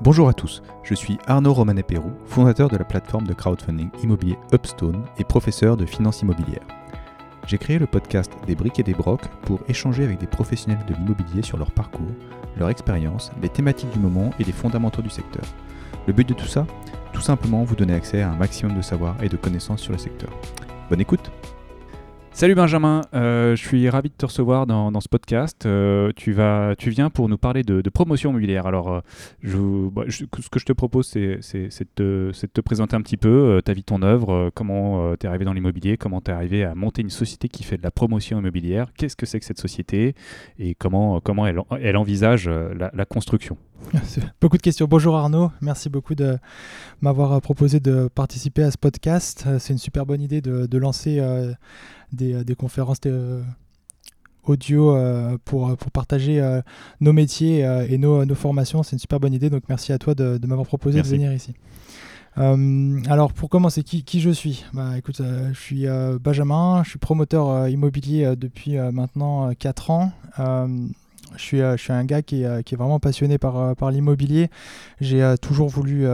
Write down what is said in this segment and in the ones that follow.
Bonjour à tous, je suis Arnaud Romanet-Pérou, fondateur de la plateforme de crowdfunding immobilier Upstone et professeur de finance immobilière. J'ai créé le podcast Des briques et des brocs pour échanger avec des professionnels de l'immobilier sur leur parcours, leur expérience, les thématiques du moment et les fondamentaux du secteur. Le but de tout ça Tout simplement vous donner accès à un maximum de savoir et de connaissances sur le secteur. Bonne écoute Salut Benjamin, euh, je suis ravi de te recevoir dans, ce podcast. Euh, tu, vas, tu viens pour nous parler de, promotion immobilière. Alors, euh, bah, ce que je te propose, c'est, de, te présenter un petit peu ta vie, ton œuvre, comment tu es arrivé dans l'immobilier, comment tu es arrivé à monter une société qui fait de la promotion immobilière, qu'est-ce que c'est que cette société et comment, comment elle, elle envisage la construction. Beaucoup de questions. Bonjour Arnaud, merci beaucoup de m'avoir proposé de participer à ce podcast. C'est une super bonne idée de, lancer euh, des, conférences euh, audio euh, pour, pour partager nos métiers et nos, formations. C'est une super bonne idée, donc merci à toi de, m'avoir proposé de venir ici. alors pour commencer, qui, qui je suis? Bah, écoute, Je suis Benjamin, je suis promoteur immobilier depuis maintenant 4 ans. Je suis, euh, je suis un gars qui est, euh, vraiment passionné par, euh, l'immobilier. J'ai toujours voulu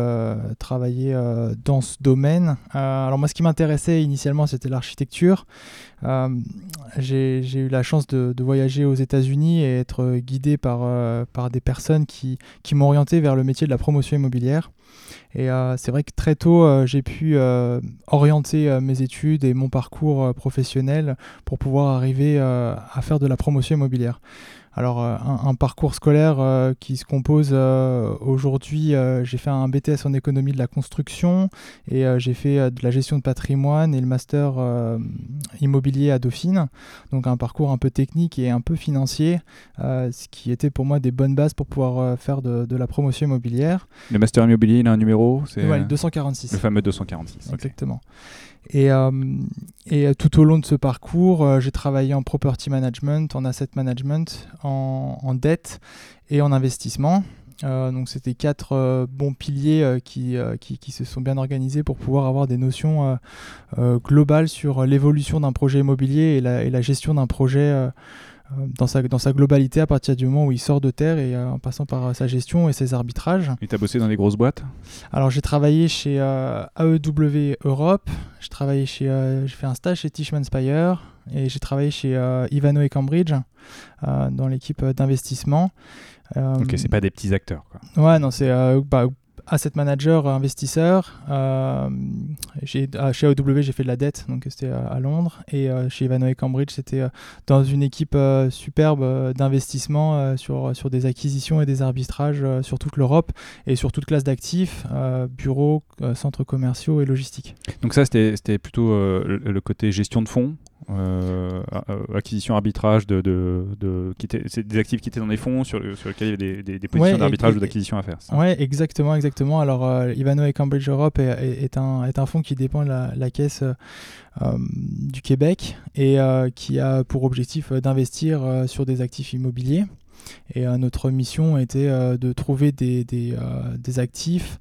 travailler dans ce domaine. alors moi, ce qui m'intéressait initialement, c'était l'architecture. J'ai eu la chance de, voyager aux États-Unis et être guidé par, des personnes qui m'ont orienté vers le métier de la promotion immobilière. Et c'est vrai que très tôt, j'ai pu orienter mes études et mon parcours professionnel pour pouvoir arriver à faire de la promotion immobilière. Alors, euh, un, parcours scolaire euh, qui se compose euh, aujourd'hui, j'ai fait un BTS en économie de la construction et j'ai fait de la gestion de patrimoine et le master immobilier à Dauphine. Donc, un parcours un peu technique et un peu financier, ce qui était pour moi des bonnes bases pour pouvoir faire de, la promotion immobilière. Le master immobilier, il a un numéro C'est le 246. Le fameux 246. Exactement. Et, euh, et, tout au long de ce parcours, euh, j'ai travaillé en property management, en asset management, en, dette et en investissement. Euh, donc c'était quatre bons piliers qui, qui, qui, se sont bien organisés pour pouvoir avoir des notions globales sur l'évolution d'un projet immobilier et la, et la gestion d'un projet euh, dans sa, dans sa globalité à partir du moment où il sort de terre et euh, en passant par euh, sa gestion et ses arbitrages. Et tu as bossé dans des grosses boîtes? Alors j'ai travaillé chez AEW Europe, j'ai travaillé chez j'ai fait un stage chez Tishman Spire et j'ai travaillé chez Ivano et Cambridge dans l'équipe d'investissement. Ok, c'est pas des petits acteurs. Quoi. Ouais, non, c'est bah, asset manager, investisseur. Euh, chez AOW, j'ai fait de la dette, donc c'était à, Londres. Et euh, chez Ivanhoe Cambridge, c'était euh, dans une équipe superbe d'investissement sur, sur des acquisitions et des arbitrages sur toute l'Europe et sur toute classe d'actifs, bureaux, centres commerciaux et logistiques. Donc ça, c'était plutôt le côté gestion de fonds euh, acquisition arbitrage de, de, de qui des actifs qui étaient dans des fonds sur, sur lesquels il y avait des, des, positions d'arbitrage ou d'acquisition à faire. Oui, exactement, exactement. Alors euh, Ivano et Cambridge Europe est, est, un, est un fonds qui dépend de la, la caisse euh, du Québec et qui a pour objectif d'investir sur des actifs immobiliers. Et notre mission était de trouver des, des, des actifs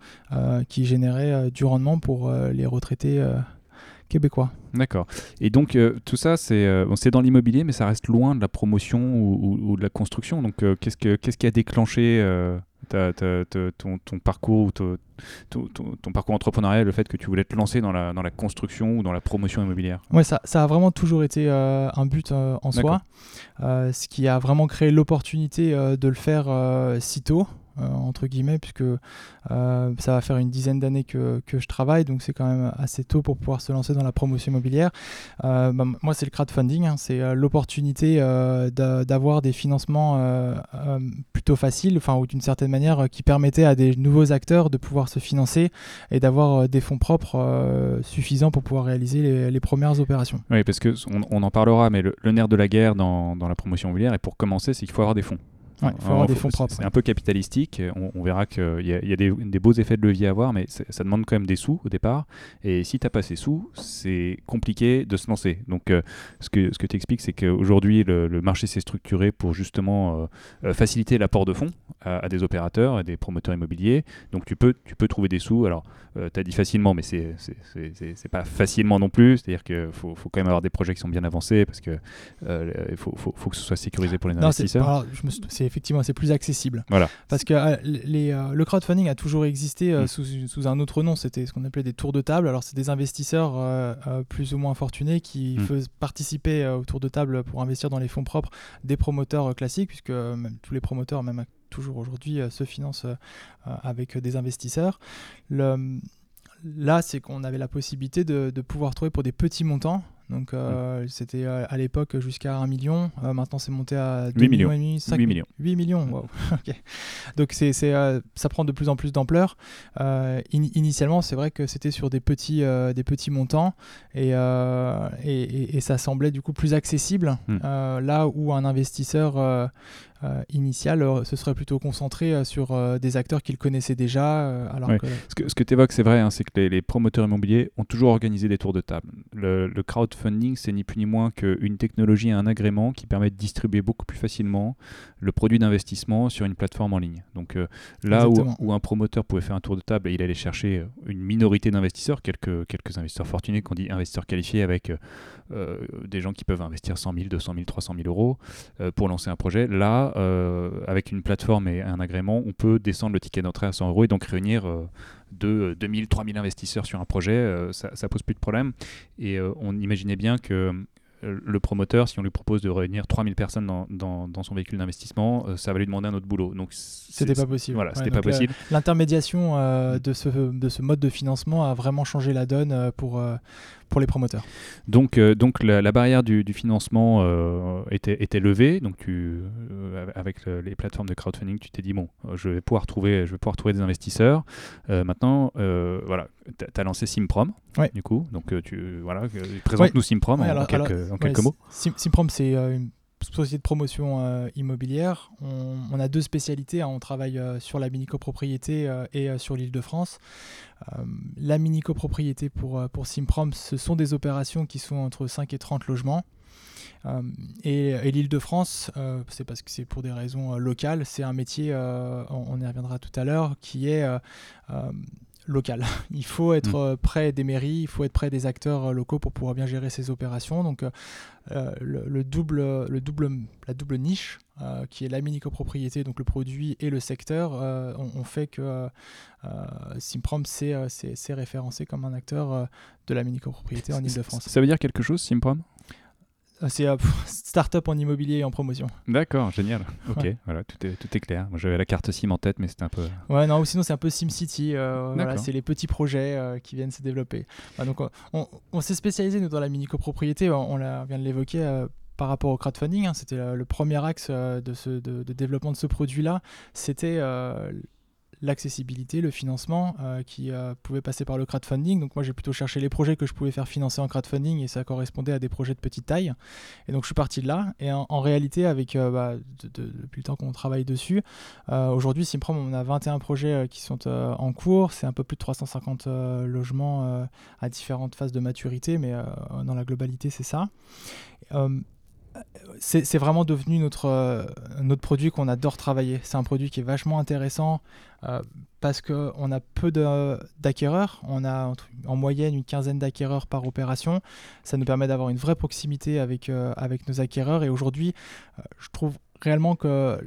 qui généraient du rendement pour les retraités québécois. D'accord. Et donc euh, tout ça, c'est euh, dans l'immobilier, mais ça reste loin de la promotion ou, de la construction. Donc euh, qu'est-ce, que, qu'est-ce qui a déclenché ton, ton, parcours ou ton, ton, parcours entrepreneurial, le fait que tu voulais te lancer dans la, dans la construction ou dans la promotion immobilière? Oui, ça, ça, a vraiment toujours été un but en soi, ce qui a vraiment créé l'opportunité de le faire si tôt. Euh, entre guillemets, puisque euh, ça va faire une dizaine d'années que, que, je travaille, donc c'est quand même assez tôt pour pouvoir se lancer dans la promotion immobilière. Euh, bah, moi, c'est le crowdfunding, hein, c'est l'opportunité d'avoir des financements plutôt faciles, enfin, ou d'une certaine manière, qui permettaient à des nouveaux acteurs de pouvoir se financer et d'avoir des fonds propres suffisants pour pouvoir réaliser les, premières opérations. Oui, parce qu'on on en parlera, mais le, le, nerf de la guerre dans, dans la promotion immobilière, et pour commencer, c'est qu'il faut avoir des fonds. Il faut avoir des fonds propres. C'est un peu capitalistique. On, verra qu'il y a, y a des, beaux effets de levier à avoir, mais ça demande quand même des sous au départ. Et si tu n'as pas ces sous, c'est compliqué de se lancer. Donc, euh, ce que, ce que tu expliques, c'est qu'aujourd'hui, le, marché s'est structuré pour justement euh, euh, faciliter l'apport de fonds à, des opérateurs et des promoteurs immobiliers. Donc, tu peux, tu peux trouver des sous. Alors, tu as dit facilement, mais c'est n'est pas facilement non plus. C'est-à-dire qu'il faut, faut, quand même avoir des projets qui sont bien avancés parce qu'il faut, faut, faut, que ce soit sécurisé pour les investisseurs. Effectivement, c'est plus accessible. Voilà. Parce que euh, les, euh, le crowdfunding a toujours existé euh, Mm. sous, sous un autre nom, c'était ce qu'on appelait des tours de table. Alors, c'est des investisseurs plus ou moins fortunés qui Mm. faisaient participer euh, au tour de table pour investir dans les fonds propres des promoteurs classiques, puisque même tous les promoteurs, même toujours aujourd'hui, se financent avec des investisseurs. Le, là, c'est qu'on avait la possibilité de, de pouvoir trouver pour des petits montants. Donc, euh, c'était euh, à l'époque jusqu'à 1 million. Euh, maintenant, c'est monté à 2 Huit millions. millions. et demi, 5 8 millions. 8 millions, wow. ok. Donc c'est, c'est, euh, ça prend de plus en plus d'ampleur. In- initialement, c'est vrai que c'était sur des petits, des petits montants et, et, et- et ça semblait du coup plus accessible. Euh, là où un investisseur euh, euh, initial euh, se serait plutôt concentré euh, sur euh, des acteurs qu'il connaissait déjà. euh, alors Ouais. que... Ce que, ce que tu évoques, c'est vrai, hein, c'est que les, les promoteurs immobiliers ont toujours organisé des tours de table. Le, le crowdfunding, c'est ni plus ni moins qu'une technologie et un agrément qui permet de distribuer beaucoup plus facilement le produit d'investissement sur une plateforme en ligne. Donc euh, là où, où un promoteur pouvait faire un tour de table et il allait chercher une minorité d'investisseurs, quelques, quelques investisseurs fortunés qu'on dit investisseurs qualifiés avec euh, euh, des gens qui peuvent investir 100 000, 200 000, 300 000 euros euh, pour lancer un projet. Là, euh, avec une plateforme et un agrément, on peut descendre le ticket d'entrée à 100 euros et donc réunir de 2000, 3000 investisseurs sur un projet. euh, ça, ça pose plus de problème. Et euh, on imaginait bien que le promoteur, si on lui propose de réunir 3000 personnes dans, dans- dans son véhicule d'investissement, euh, ça va lui demander un autre boulot. Donc C'était pas possible. Voilà, Ouais, c'était pas possible. L'intermédiation euh, de, ce, de ce mode de financement a vraiment changé la donne pour, pour les promoteurs. Donc, euh, donc la, la barrière du, du financement euh, était, était levée. Donc, tu, euh, avec le- les plateformes de crowdfunding, tu t'es dit bon, je vais pouvoir trouver, je vais pouvoir trouver des investisseurs. Maintenant, voilà, tu as lancé Simprom, Ouais. du coup. Donc, tu voilà, présente-nous Simprom Ouais, en, alors- quelques, alors, en quelques Ouais, mots. Sim- Simprom, c'est une société de promotion euh, immobilière. On, on a deux spécialités. hein. On travaille euh, sur la mini-copropriété euh, et euh, sur l'île de France. La mini-copropriété pour, pour Simprom, ce sont des opérations qui sont entre 5 et 30 logements. Et et l'île de France, c'est parce que c'est pour des raisons locales, c'est un métier, on, y reviendra tout à l'heure, qui est local. Il faut être Mm. euh, près des mairies, il faut être près des acteurs euh, locaux pour pouvoir bien gérer ces opérations. Donc euh, le, le double, le double, la double niche, euh, qui est la mini copropriété, donc le produit et le secteur, euh, on, on fait que Simprom c'est référencé comme un acteur de la mini copropriété en Ile-de-France. Ça veut dire quelque chose, Simprom C'est euh, start-up en immobilier et en promotion. D'accord, génial. Ok, Ouais. voilà, tout est, tout est clair. Moi, J'avais la carte SIM en tête, mais c'était un peu. Ouais, non, ou sinon c'est un peu SimCity. euh, voilà, c'est les petits projets euh, qui viennent se développer. Bah, donc, on, s'est spécialisé nous dans la mini copropriété. On, on l'a- on vient de l'évoquer. euh, par rapport au crowdfunding, hein, c'était le premier axe euh, de, ce, de, de développement de ce produit-là, c'était l'accessibilité, le financement euh, qui euh, pouvait passer par le crowdfunding. Donc moi j'ai plutôt cherché les projets que je pouvais faire financer en crowdfunding et ça correspondait à des projets de petite taille. Et donc je suis parti de là. Et en, réalité, avec euh, bah, de- de- depuis le temps qu'on travaille dessus, aujourd'hui Simprom on a 21 projets qui sont en cours. C'est un peu plus de 350 euh, logements à différentes phases de maturité, mais dans la globalité c'est ça. C'est vraiment devenu notre, euh, notre produit qu'on adore travailler. C'est un produit qui est vachement intéressant euh, parce qu'on a peu d'acquéreurs. On a en moyenne une quinzaine d'acquéreurs par opération. Ça nous permet d'avoir une vraie proximité avec, euh, avec nos acquéreurs. Et aujourd'hui, je trouve réellement que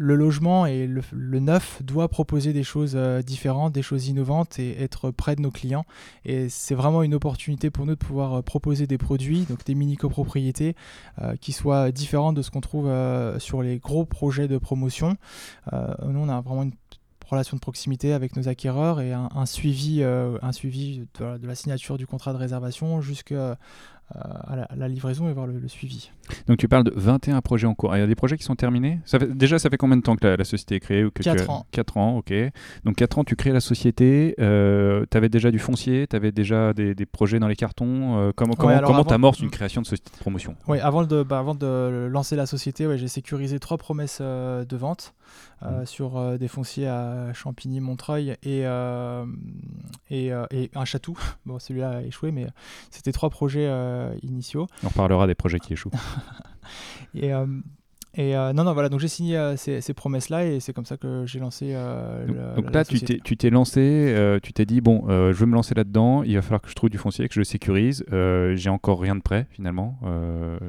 le logement et le, neuf doit proposer des choses euh, différentes, des choses innovantes et être près de nos clients. Et c'est vraiment une opportunité pour nous de pouvoir euh, proposer des produits, donc des mini copropriétés, euh, qui soient différentes de ce qu'on trouve sur les gros projets de promotion. Nous, on a vraiment une relation de proximité avec nos acquéreurs et un, suivi, un suivi de, de la signature du contrat de réservation jusqu'à à la, la livraison et voir le, le suivi. Donc tu parles de 21 projets en cours. Il y a des projets qui sont terminés? Ça fait, Déjà, ça fait combien de temps que la, la société est créée ou que tu Quatre as- ans. 4 ans, ok. Donc 4 ans, tu crées la société. tu avais déjà du foncier, tu avais déjà des, des projets dans les cartons. euh, comment comment, alors comment avant- t'amorces une création de société de promotion? Oui, avant de, bah, avant de lancer la société, ouais, j'ai sécurisé trois promesses euh, de vente euh, Mhm. sur euh, des fonciers à Champigny, Montreuil et, euh, et, euh, et un chatou. Bon, celui-là a échoué, mais c'était trois projets euh, initiaux. On reparlera des projets qui échouent. Et, euh, Et euh, non, non, voilà, donc j'ai signé euh, ces, ces promesses-là et c'est comme ça que j'ai lancé. euh, Donc, donc la là, tu société. t'es, tu t'es lancé, tu t'es dit, bon, je veux me lancer là-dedans, il va falloir que je trouve du foncier, que je le sécurise. J'ai encore rien de prêt, finalement.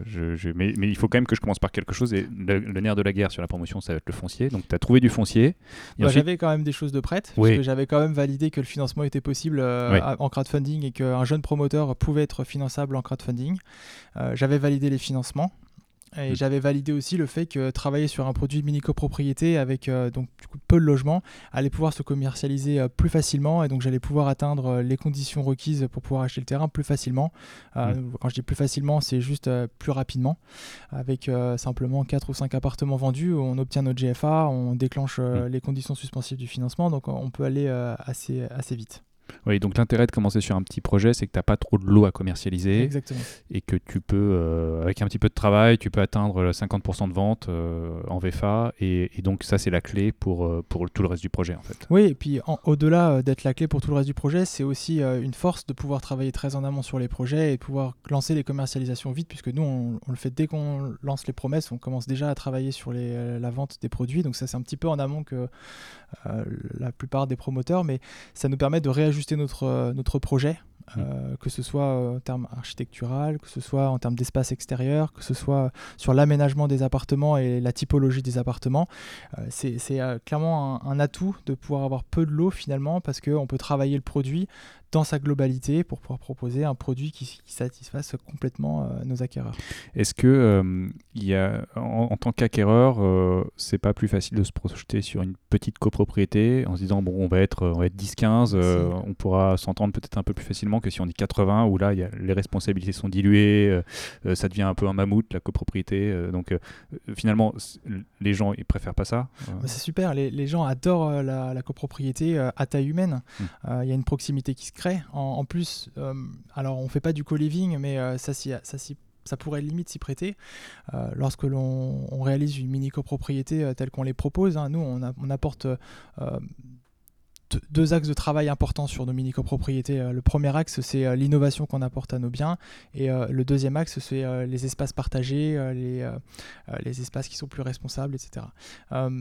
Je, je- mais, mais il faut quand même que je commence par quelque chose. Et le, le nerf de la guerre sur la promotion, ça va être le foncier. Donc, tu as trouvé du foncier. Bah, ensuite- J'avais quand même des choses de prêtes, Oui. parce que j'avais quand même validé que le financement était possible Oui. en crowdfunding et qu'un jeune promoteur pouvait être finançable en crowdfunding. J'avais validé les financements. Et Mm. j'avais validé aussi le fait que travailler sur un produit de mini copropriété avec euh, donc du coup peu de logements allait pouvoir se commercialiser euh, plus facilement et donc j'allais pouvoir atteindre euh, les conditions requises pour pouvoir acheter le terrain plus facilement. Euh, Quand je dis plus facilement, c'est juste plus rapidement avec simplement 4 ou 5 appartements vendus, on obtient notre GFA, on déclenche euh, les conditions suspensives du financement, donc on peut aller assez, assez vite. Oui, donc l'intérêt de commencer sur un petit projet, c'est que tu n'as pas trop de lot à commercialiser Exactement. et que tu peux, euh, avec un petit peu de travail, tu peux atteindre le 50% de vente euh, en VFA. Et, et donc, ça, c'est la clé pour, euh, pour tout le reste du projet, en fait. Oui, et puis au-delà d'être la clé pour tout le reste du projet, c'est aussi euh, une force de pouvoir travailler très en amont sur les projets et pouvoir lancer les commercialisations vite, puisque nous, on, on le fait dès qu'on lance les promesses, on commence déjà à travailler sur les, la vente des produits, donc ça c'est un petit peu en amont que la plupart des promoteurs, mais ça nous permet de réajuster notre, euh, notre projet. euh, que ce soit euh, en termes architectural, que ce soit en termes d'espace extérieur, que ce soit sur l'aménagement des appartements et la typologie des appartements. Euh, c'est c'est, euh, clairement un, un atout de pouvoir avoir peu de lots finalement parce qu'on peut travailler le produit dans sa globalité pour pouvoir proposer un produit qui, qui satisfasse complètement euh, nos acquéreurs. Est-ce que euh, il y a, en, en tant qu'acquéreur, euh, c'est pas plus facile de se projeter sur une petite copropriété en se disant bon, on va être, on va être 10-15, euh, Si. on pourra s'entendre peut-être un peu plus facilement que si on dit 80 où là, y a, les responsabilités sont diluées, euh, euh, ça devient un peu un mammouth la copropriété. euh, donc euh, finalement, les gens ils préfèrent pas ça. euh. C'est super, les, les gens adorent euh, la, la copropriété euh, à taille humaine. Mm. Euh, Il y a une proximité qui se crée. En, plus, euh, alors on fait pas du co-living, mais euh, ça, ça, pourrait limite s'y prêter. Euh, lorsque l'on on réalise une mini copropriété telle qu'on les propose, hein, nous on, apporte deux- axes de travail importants sur nos mini copropriétés. Euh, Le premier axe, c'est euh, l'innovation qu'on apporte à nos biens, et euh, le deuxième axe, c'est les espaces partagés, les, les espaces qui sont plus responsables, etc.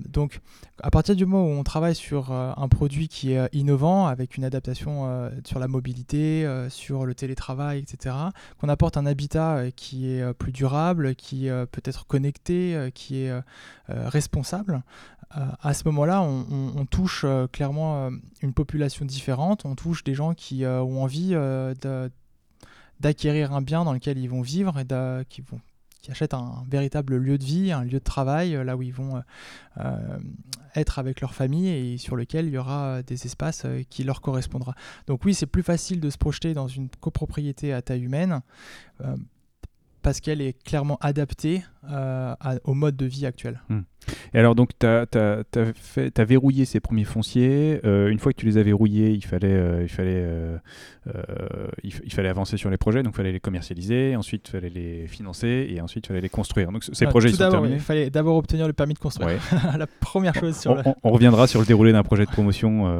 Donc, à partir du moment où on travaille sur un produit qui est innovant, avec une adaptation sur la mobilité, sur le télétravail, etc., qu'on apporte un habitat qui est plus durable, qui peut être connecté, qui est responsable, à ce moment-là, on, touche euh, clairement euh, une population différente, on touche des gens qui euh, ont envie euh, d'acquérir un bien dans lequel ils vont vivre et qui vont qui achètent un véritable lieu de vie, un lieu de travail, euh, là où ils vont euh, euh, être avec leur famille et sur lequel il y aura euh, des espaces euh, qui leur correspondra. Donc oui, c'est plus facile de se projeter dans une copropriété à taille humaine euh, parce qu'elle est clairement adaptée euh, à- au mode de vie actuel. Et alors, donc, tu as, verrouillé ces premiers fonciers. Euh, une fois que tu les as verrouillés, il fallait, euh, il, fallait, il, fallait avancer sur les projets. Donc, il fallait les commercialiser. Ensuite, il fallait les financer. Et ensuite, il fallait les construire. Donc, ces projets, tout ils sont terminés. Il fallait d'abord obtenir le permis de construire. Ouais. la première chose sur on, le... on- reviendra sur le déroulé d'un projet de promotion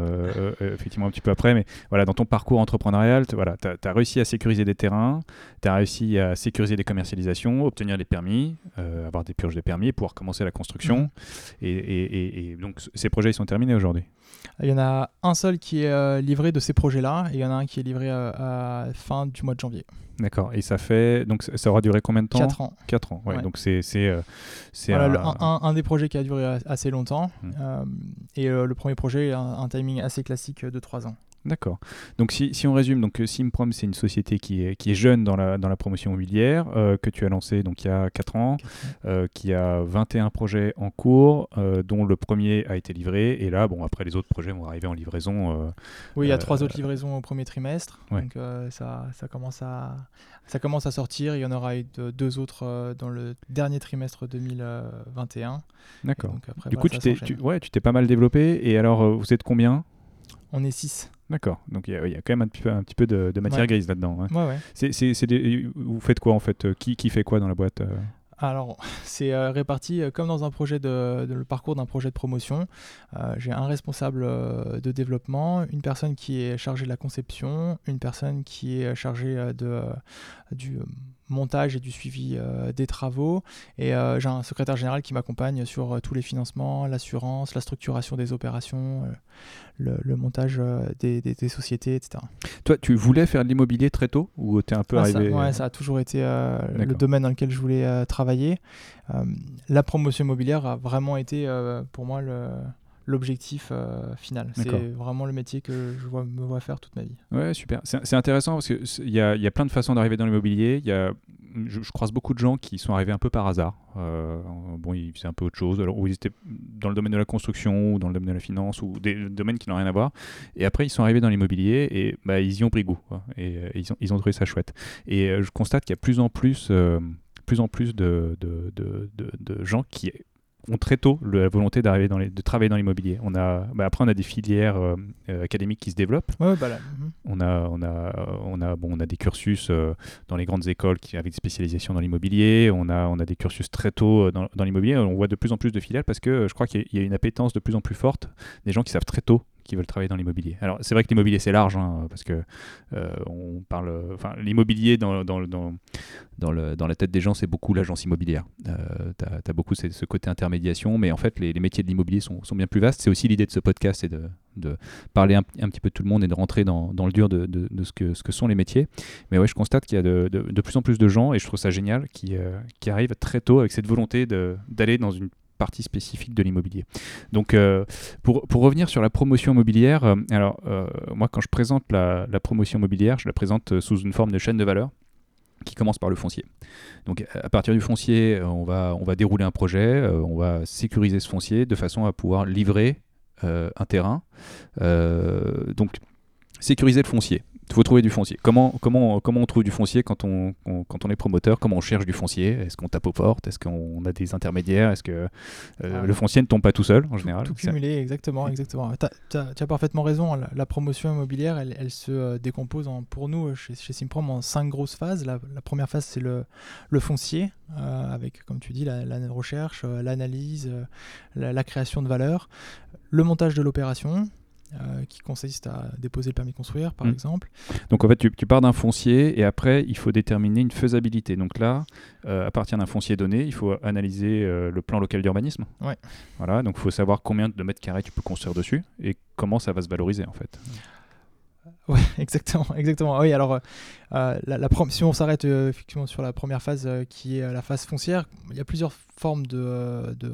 effectivement un petit peu après, mais voilà, dans ton parcours entrepreneurial, tu voilà, as, réussi à sécuriser des terrains, tu as réussi à sécuriser des commercialisations, obtenir des permis, euh, avoir des purges de permis, pouvoir commencer la construction. Mhm. Et, et- et- et donc ces projets ils sont terminés aujourd'hui. Il y en a un seul qui est euh, livré de ces projets-là et il y en a un qui est livré euh, à fin du mois de janvier. D'accord. Et ça fait donc ça aura duré combien de temps 4 ans. 4 ans. Ouais. Ouais. Donc c'est c'est euh, c'est Voilà, un- le- un, des projets qui a duré a- assez longtemps. Mm. euh, et euh, le premier projet, un, un timing assez classique de 3 ans. D'accord. Donc si, si on résume, donc euh, Simprom c'est une société qui est, qui est jeune dans la, dans la promotion immobilière, euh, que tu as lancée donc il y a 4 ans, euh, qui a 21 projets en cours, euh, dont le premier a été livré. Et là, bon, après les autres projets vont arriver en livraison. Oui, il y a trois autres livraisons au premier trimestre. ouais. Donc ça, ça, commence à, ça commence à sortir. Il y en aura eu de- deux autres dans le dernier trimestre 2021. D'accord. Du bah, coup, tu t'es, tu, ouais, tu pas mal développé. Et alors, vous êtes combien? On est 6. D'accord. Donc il y, a- il y a quand même un petit peu, un petit peu de, de matière Ouais. grise là-dedans. hein. Ouais, ouais. C'est, c'est- c'est des- vous faites quoi en fait Euh, qui, qui fait quoi dans la boîte euh? Alors, c'est euh, réparti euh, comme dans un projet de, de- le parcours d'un projet de promotion. Euh, J'ai un responsable de développement, une personne qui est chargée de la conception, une personne qui est chargée de, du montage et du suivi des travaux. Et j'ai un secrétaire général qui m'accompagne sur tous les financements, l'assurance, la structuration des opérations, le, montage des, des, sociétés, etc. Toi, tu voulais faire de l'immobilier très tôt ou tu es un peu arrivé ça, Ouais, ça a toujours été le domaine dans lequel je voulais travailler. la promotion immobilière a vraiment été pour moi le l'objectif euh, final. C'est vraiment le métier que je vois, me vois faire toute ma vie. Ouais, super. C'est intéressant parce qu'il y a, y a plein de façons d'arriver dans l'immobilier. Il y a, je, croise beaucoup de gens qui sont arrivés un peu par hasard. Euh, bon, ils faisaient un peu autre chose, alors, ou ils étaient dans le domaine de la construction, ou dans le domaine de la finance, ou des domaines qui n'ont rien à voir. Et après, ils sont arrivés dans l'immobilier et bah, ils y ont pris goût. Et euh, ils, ont, ils ont trouvé ça chouette. Et je constate qu'il y a plus en plus plus en plus de, de, de, de, gens qui ont très tôt la volonté d'arriver dans les, de travailler dans l'immobilier. On a, bah, après, on a des filières euh, euh, académiques qui se développent. Ouais, bah. On a, on a, on a, bon, on a des cursus euh, dans les grandes écoles qui avec des spécialisations dans l'immobilier. On a, on a des cursus très tôt dans, dans l'immobilier. On voit de plus en plus de filiales parce que je crois qu'il y a une appétence de plus en plus forte des gens qui savent très tôt qui veulent travailler dans l'immobilier. Alors c'est vrai que l'immobilier c'est large hein, parce que euh, on parle, enfin l'immobilier dans, dans, dans, le, dans la tête des gens c'est beaucoup l'agence immobilière. Euh, tu as, beaucoup ce, côté intermédiation, mais en fait les, métiers de l'immobilier sont, sont, bien plus vastes. C'est aussi l'idée de ce podcast, c'est de, de, parler un, un, petit peu de tout le monde et de rentrer dans, le dur de, de, ce, que, ce que sont les métiers. Mais ouais, je constate qu'il y a de, de, plus en plus de gens et je trouve ça génial qui, euh, qui arrivent très tôt avec cette volonté d'aller dans une partie spécifique de l'immobilier. Donc, euh, pour, pour, revenir sur la promotion immobilière, euh, alors, euh, moi, quand je présente la, la, promotion immobilière, je la présente sous une forme de chaîne de valeur qui commence par le foncier. Donc, à partir du foncier, on va, on va dérouler un projet, on va sécuriser ce foncier de façon à pouvoir livrer un terrain. donc, sécuriser le foncier. Il faut trouver du foncier. Comment, comment, comment on trouve du foncier quand on, quand on est promoteur? Comment on cherche du foncier? Est-ce qu'on tape aux portes? Est-ce qu'on a des intermédiaires? Est-ce que euh, ah. le foncier ne tombe pas tout seul en général? Tout cumulé, exactement. exactement. Tu as, parfaitement raison. La, promotion immobilière, elle, elle se euh, décompose en, pour nous chez, chez, Simprom en cinq grosses phases. La, première phase, c'est le, le, foncier, euh, avec, comme tu dis, la, recherche, l'analyse, la, création de valeur, le montage de l'opération, euh, qui consiste à déposer le permis de construire, par mm. exemple. Donc en fait, tu, pars d'un foncier et après, il faut déterminer une faisabilité. Donc là, euh, à partir d'un foncier donné, il faut analyser euh, le plan local d'urbanisme. Ouais. Voilà, donc il faut savoir combien de mètres carrés tu peux construire dessus et comment ça va se valoriser en fait. Ouais, exactement, exactement. Oui, alors la, la si on s'arrête effectivement sur la première phase qui est la phase foncière, il y a plusieurs formes de, de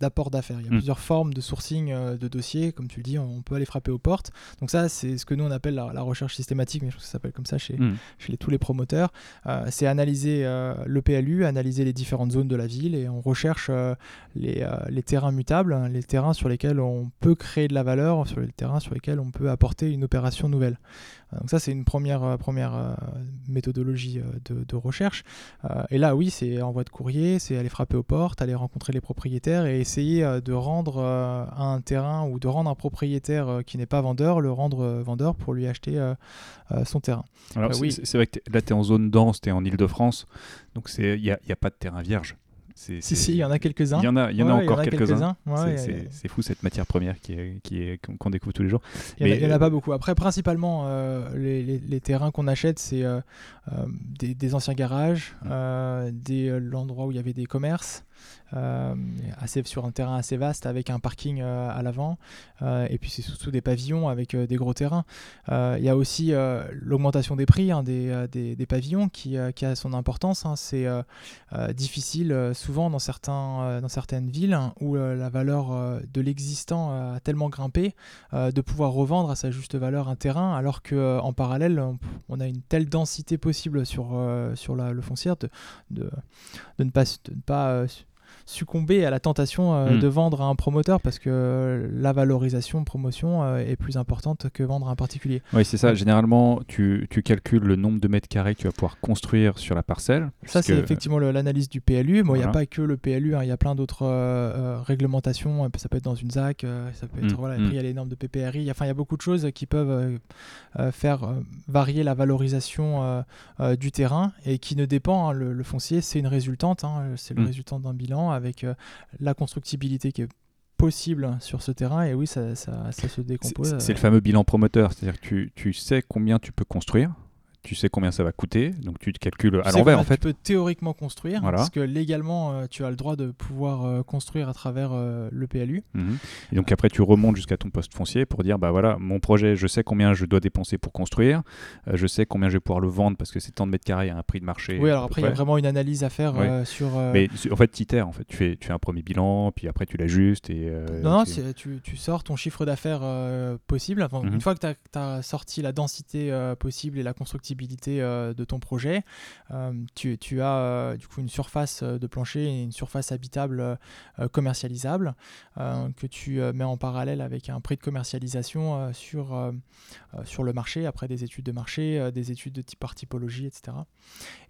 d'apport d'affaires. Il y a mm. plusieurs formes de sourcing euh, de dossiers, comme tu le dis, on peut aller frapper aux portes. Donc ça, c'est ce que nous on appelle la, recherche systématique, mais je pense que ça s'appelle comme ça chez, mm. chez tous les promoteurs. Euh, c'est analyser euh, le PLU, analyser les différentes zones de la ville et on recherche les, les, terrains mutables, hein, les terrains sur lesquels on peut créer de la valeur, sur les terrains sur lesquels on peut apporter une opération nouvelle. Donc ça, c'est une première, euh, première euh, méthodologie euh, de, de recherche. et là, oui, c'est envoi de courrier, c'est aller frapper aux portes, aller rencontrer les propriétaires et essayer de rendre un terrain ou de rendre un propriétaire qui n'est pas vendeur, le rendre vendeur pour lui acheter son terrain. Alors, oui. c'est vrai que là, tu es en zone dense, tu es en Ile-de-France, donc il n'y a, a, pas de terrain vierge. Si, si, il y en a quelques-uns. Il y en a, il y en a encore quelques-uns. c'est fou cette matière première qui est, qui est, qu'on découvre tous les jours. Il n'y en, a pas beaucoup. Après, principalement, euh, les, les, terrains qu'on achète, c'est euh, euh, des, des, anciens garages, mmh. des l'endroit où il y avait des commerces. Euh, assez, sur un terrain assez vaste avec un parking euh, à l'avant. Euh, et puis c'est surtout des pavillons avec des gros terrains. Il y a aussi l'augmentation des prix hein, des, des, pavillons qui, qui, a son importance. Hein. C'est difficile souvent dans, certains, dans certaines villes où la valeur de l'existant a tellement grimpé de pouvoir revendre à sa juste valeur un terrain alors qu'en parallèle on, a une telle densité possible sur, sur la, le foncier de, de, de, ne pas, de ne pas succomber à la tentation euh, hmm. de vendre à un promoteur parce que la valorisation promotion euh, est plus importante que vendre à un particulier. Oui, c'est ça. Généralement, tu, tu, calcules le nombre de mètres carrés que tu vas pouvoir construire sur la parcelle. Ça, c'est effectivement l'analyse du PLU. Bon, il n'y a pas que le PLU, hein. il y a plein d'autres euh, réglementations. Ça peut être dans une ZAC, ça peut être, hmm. voilà, il y a hmm. les normes de PPRI. Enfin, il y a beaucoup de choses qui peuvent faire varier la valorisation du terrain et qui ne dépend, hein, le, foncier, c'est une résultante, hein. c'est le résultant d'un bilan avec euh, la constructibilité qui est possible sur ce terrain. Et oui ça, ça, se décompose. C'est le fameux bilan promoteur, c'est-à-dire que tu, tu, sais combien tu peux construire, tu sais combien ça va coûter, donc tu te calcules à l'envers en fait. Tu peux théoriquement construire, Voilà. parce que légalement, euh, tu as le droit de pouvoir euh, construire à travers euh, le PLU. Mhm. Et donc après, tu remontes jusqu'à ton poste foncier pour dire, bah voilà, mon projet, je sais combien je dois dépenser pour construire, je sais combien je vais pouvoir le vendre parce que c'est tant de mètres carrés à un prix de marché. oui, alors après, il y a vraiment une analyse à faire sur... Mais en fait, tu en fait. Tu fais, tu fais un premier bilan, puis après tu l'ajustes et... Non, non, tu- tu, tu sors ton chiffre d'affaires possible. Enfin, Mhm. Une fois que tu as, sorti la densité possible et la constructibilité euh, de ton projet, euh, tu, tu as euh, du coup une surface de plancher et une surface habitable commercialisable que tu mets en parallèle avec un prix de commercialisation sur, sur le marché, après des études de marché, des études de type par typologie, etc.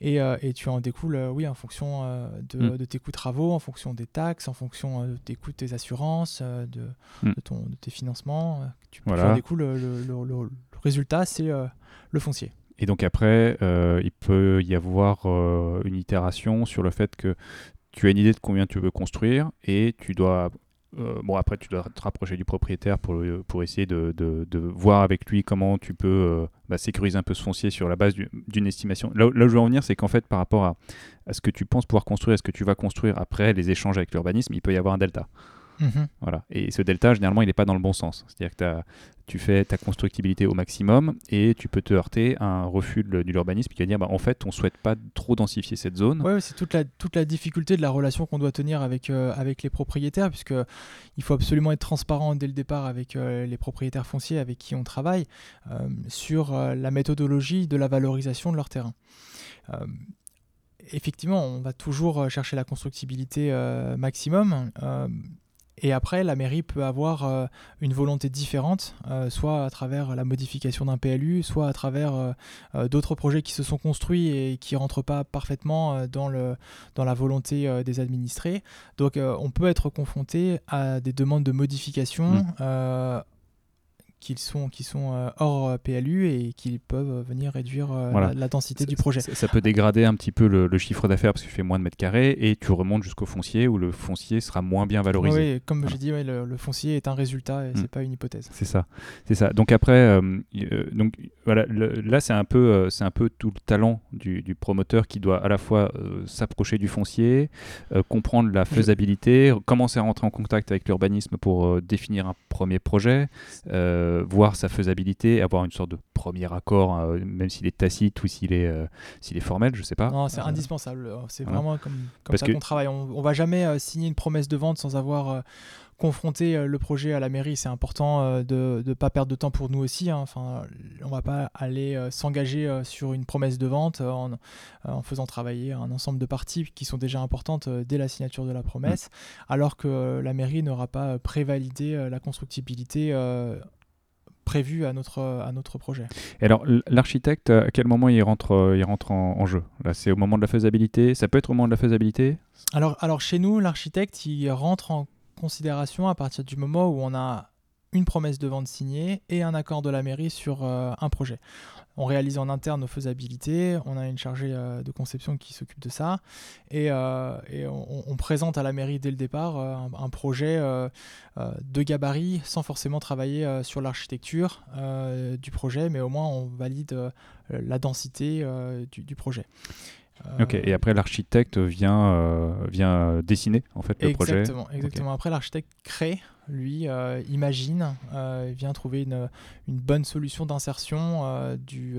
Et, et tu en découles, oui, en fonction de, Mm. de tes coûts de travaux, en fonction des taxes, en fonction euh, des coûts de tes assurances, de, Mm. de, ton, de tes financements. Tu, tu Voilà. en découles le, le- le- le- le résultat, c'est le foncier. Et donc après, euh, il peut y avoir euh, une itération sur le fait que tu as une idée de combien tu veux construire et tu dois... euh, bon, après, tu dois te rapprocher du propriétaire pour, pour essayer de, de- voir avec lui comment tu peux bah, sécuriser un peu ce foncier sur la base du- d'une estimation. Là, là où je veux en venir, c'est qu'en fait, par rapport à, à ce que tu penses pouvoir construire et ce que tu vas construire après les échanges avec l'urbanisme, il peut y avoir un delta. Mhm. Voilà. Et ce delta, généralement, il n'est pas dans le bon sens. C'est-à-dire que tu fais ta constructibilité au maximum et tu peux te heurter à un refus de, de l'urbanisme qui va dire bah, en fait, on ne souhaite pas trop densifier cette zone. Ouais, c'est toute la, toute la difficulté de la relation qu'on doit tenir avec, euh, avec les propriétaires, puisque il faut absolument être transparent dès le départ avec euh, les propriétaires fonciers avec qui on travaille euh, sur la méthodologie de la valorisation de leur terrain. Effectivement, on va toujours chercher la constructibilité euh, maximum. euh, et après, la mairie peut avoir euh, une volonté différente, euh, soit à travers la modification d'un PLU, soit à travers euh, d'autres projets qui se sont construits et qui rentrent pas parfaitement dans, le, dans la volonté des administrés. Donc on peut être confronté à des demandes de modification Mm. Euh, qui sont, qui sont euh, hors euh, PLU et qui peuvent venir réduire euh, Voilà. la, la densité du projet. Ça, ça peut dégrader un petit peu le, le chiffre d'affaires parce que tu fais moins de mètres carrés et tu remontes jusqu'au foncier où le foncier sera moins bien valorisé. Oui, comme Voilà. j'ai dit, ouais, le, le foncier est un résultat et Mm. c'est pas une hypothèse. C'est ça, c'est ça. Donc après, euh, euh, donc voilà, le- là c'est un peu, euh, c'est un peu tout le talent du, du promoteur qui doit à la fois euh, s'approcher du foncier, euh, comprendre la faisabilité, commencer à rentrer en contact avec l'urbanisme pour définir un premier projet, voir sa faisabilité, avoir une sorte de premier accord, euh, même s'il est tacite ou s'il est, s'il est formel, je sais pas. Non, c'est indispensable. C'est voilà. vraiment comme, comme Parce ça qu'on travaille. On, on va jamais signer une promesse de vente sans avoir euh, confronté euh, le projet à la mairie. C'est important euh, de ne pas perdre de temps pour nous aussi. hein. Enfin, on va pas aller euh, s'engager euh, sur une promesse de vente euh, en, euh, en faisant travailler un ensemble de parties qui sont déjà importantes euh, dès la signature de la promesse, Mm. alors que euh, la mairie n'aura pas euh, prévalidé euh, la constructibilité. euh, prévue à notre, à notre projet. Et alors, l'architecte, à quel moment il rentre, euh, il rentre en, en jeu? Là, c'est au moment de la faisabilité? Ça peut être au moment de la faisabilité? Alors, alors chez nous, l'architecte, il rentre en considération à partir du moment où on a une promesse de vente signée et un accord de la mairie sur euh, un projet. On réalise en interne nos faisabilités, on a une chargée euh, de conception qui s'occupe de ça, et, euh, on, présente à la mairie dès le départ un, projet de gabarit sans forcément travailler sur l'architecture du projet, mais au moins on valide la densité du projet. Ok, Euh, et après l'architecte vient, euh, vient dessiner en fait le projet. Exactement, exactement. Après, l'architecte crée, lui, euh, imagine, euh, vient trouver une, une bonne solution d'insertion du,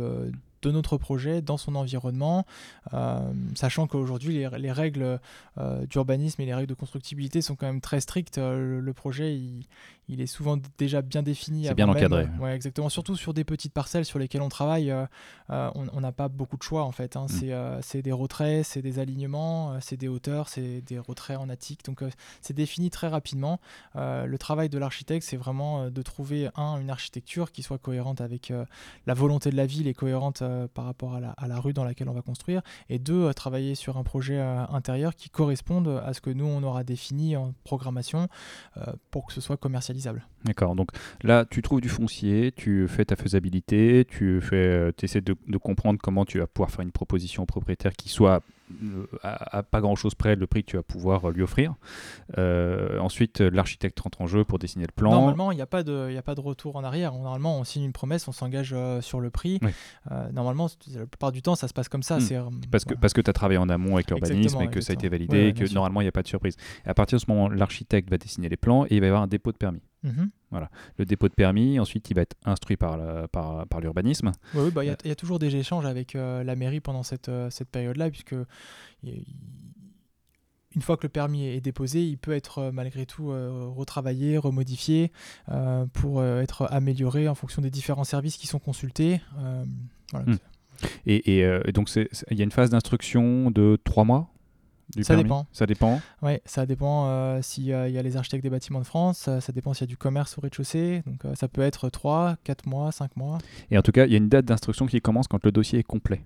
de notre projet dans son environnement, euh, sachant qu'aujourd'hui, les, les règles euh, d'urbanisme et les règles de constructibilité sont quand même très strictes. Euh, le, le projet, il, il est souvent déjà bien défini. C'est bien même. encadré. Ouais, exactement. Surtout sur des petites parcelles sur lesquelles on travaille, euh, euh, on n'a pas beaucoup de choix en fait. hein. Mm. C'est euh, c'est des retraits, c'est des alignements, c'est des hauteurs, c'est des retraits en attique. Donc c'est défini très rapidement. Le travail de l'architecte, c'est vraiment de trouver un une architecture qui soit cohérente avec la volonté de la ville et cohérente par rapport à la, à la rue dans laquelle on va construire. Et deux, travailler sur un projet intérieur qui corresponde à ce que nous on aura défini en programmation pour que ce soit D'accord, donc là tu trouves du foncier, tu fais ta faisabilité, tu fais, essaies de, de comprendre comment tu vas pouvoir faire une proposition au propriétaire qui soit à, pas grand-chose près le prix que tu vas pouvoir lui offrir. ensuite, l'architecte rentre en jeu pour dessiner le plan. Normalement, il n'y a, pas de, a pas de retour en arrière. Normalement, on signe une promesse, on s'engage sur le prix. normalement, la plupart du temps, ça se passe comme ça. Hmm. parce, que, parce que tu as travaillé en amont avec l'urbanisme et que ça a été validé et que normalement, il n'y a pas de surprise. Et à partir de ce moment, l'architecte va dessiner les plans et il va y avoir un dépôt de permis. Mhm. Voilà. Le dépôt de permis, ensuite, il va être instruit par, par, par l'urbanisme. Oui, bah, il bah, y, y, a toujours des échanges avec euh, la mairie pendant cette, euh, cette période-là, puisque une fois que le permis est déposé, il peut être euh, malgré tout retravaillé, remodifié pour être amélioré en fonction des différents services qui sont consultés. Hmm. Et, et, donc, il y a une phase d'instruction de trois mois ça dépend. Ça dépend. Oui, ça dépend euh, s'il y, a les architectes des bâtiments de France, ça, dépend s'il y a du commerce au rez-de-chaussée. Donc euh, ça peut être 3, 4 mois, 5 mois. Et en tout cas, il y a une date d'instruction qui commence quand le dossier est complet.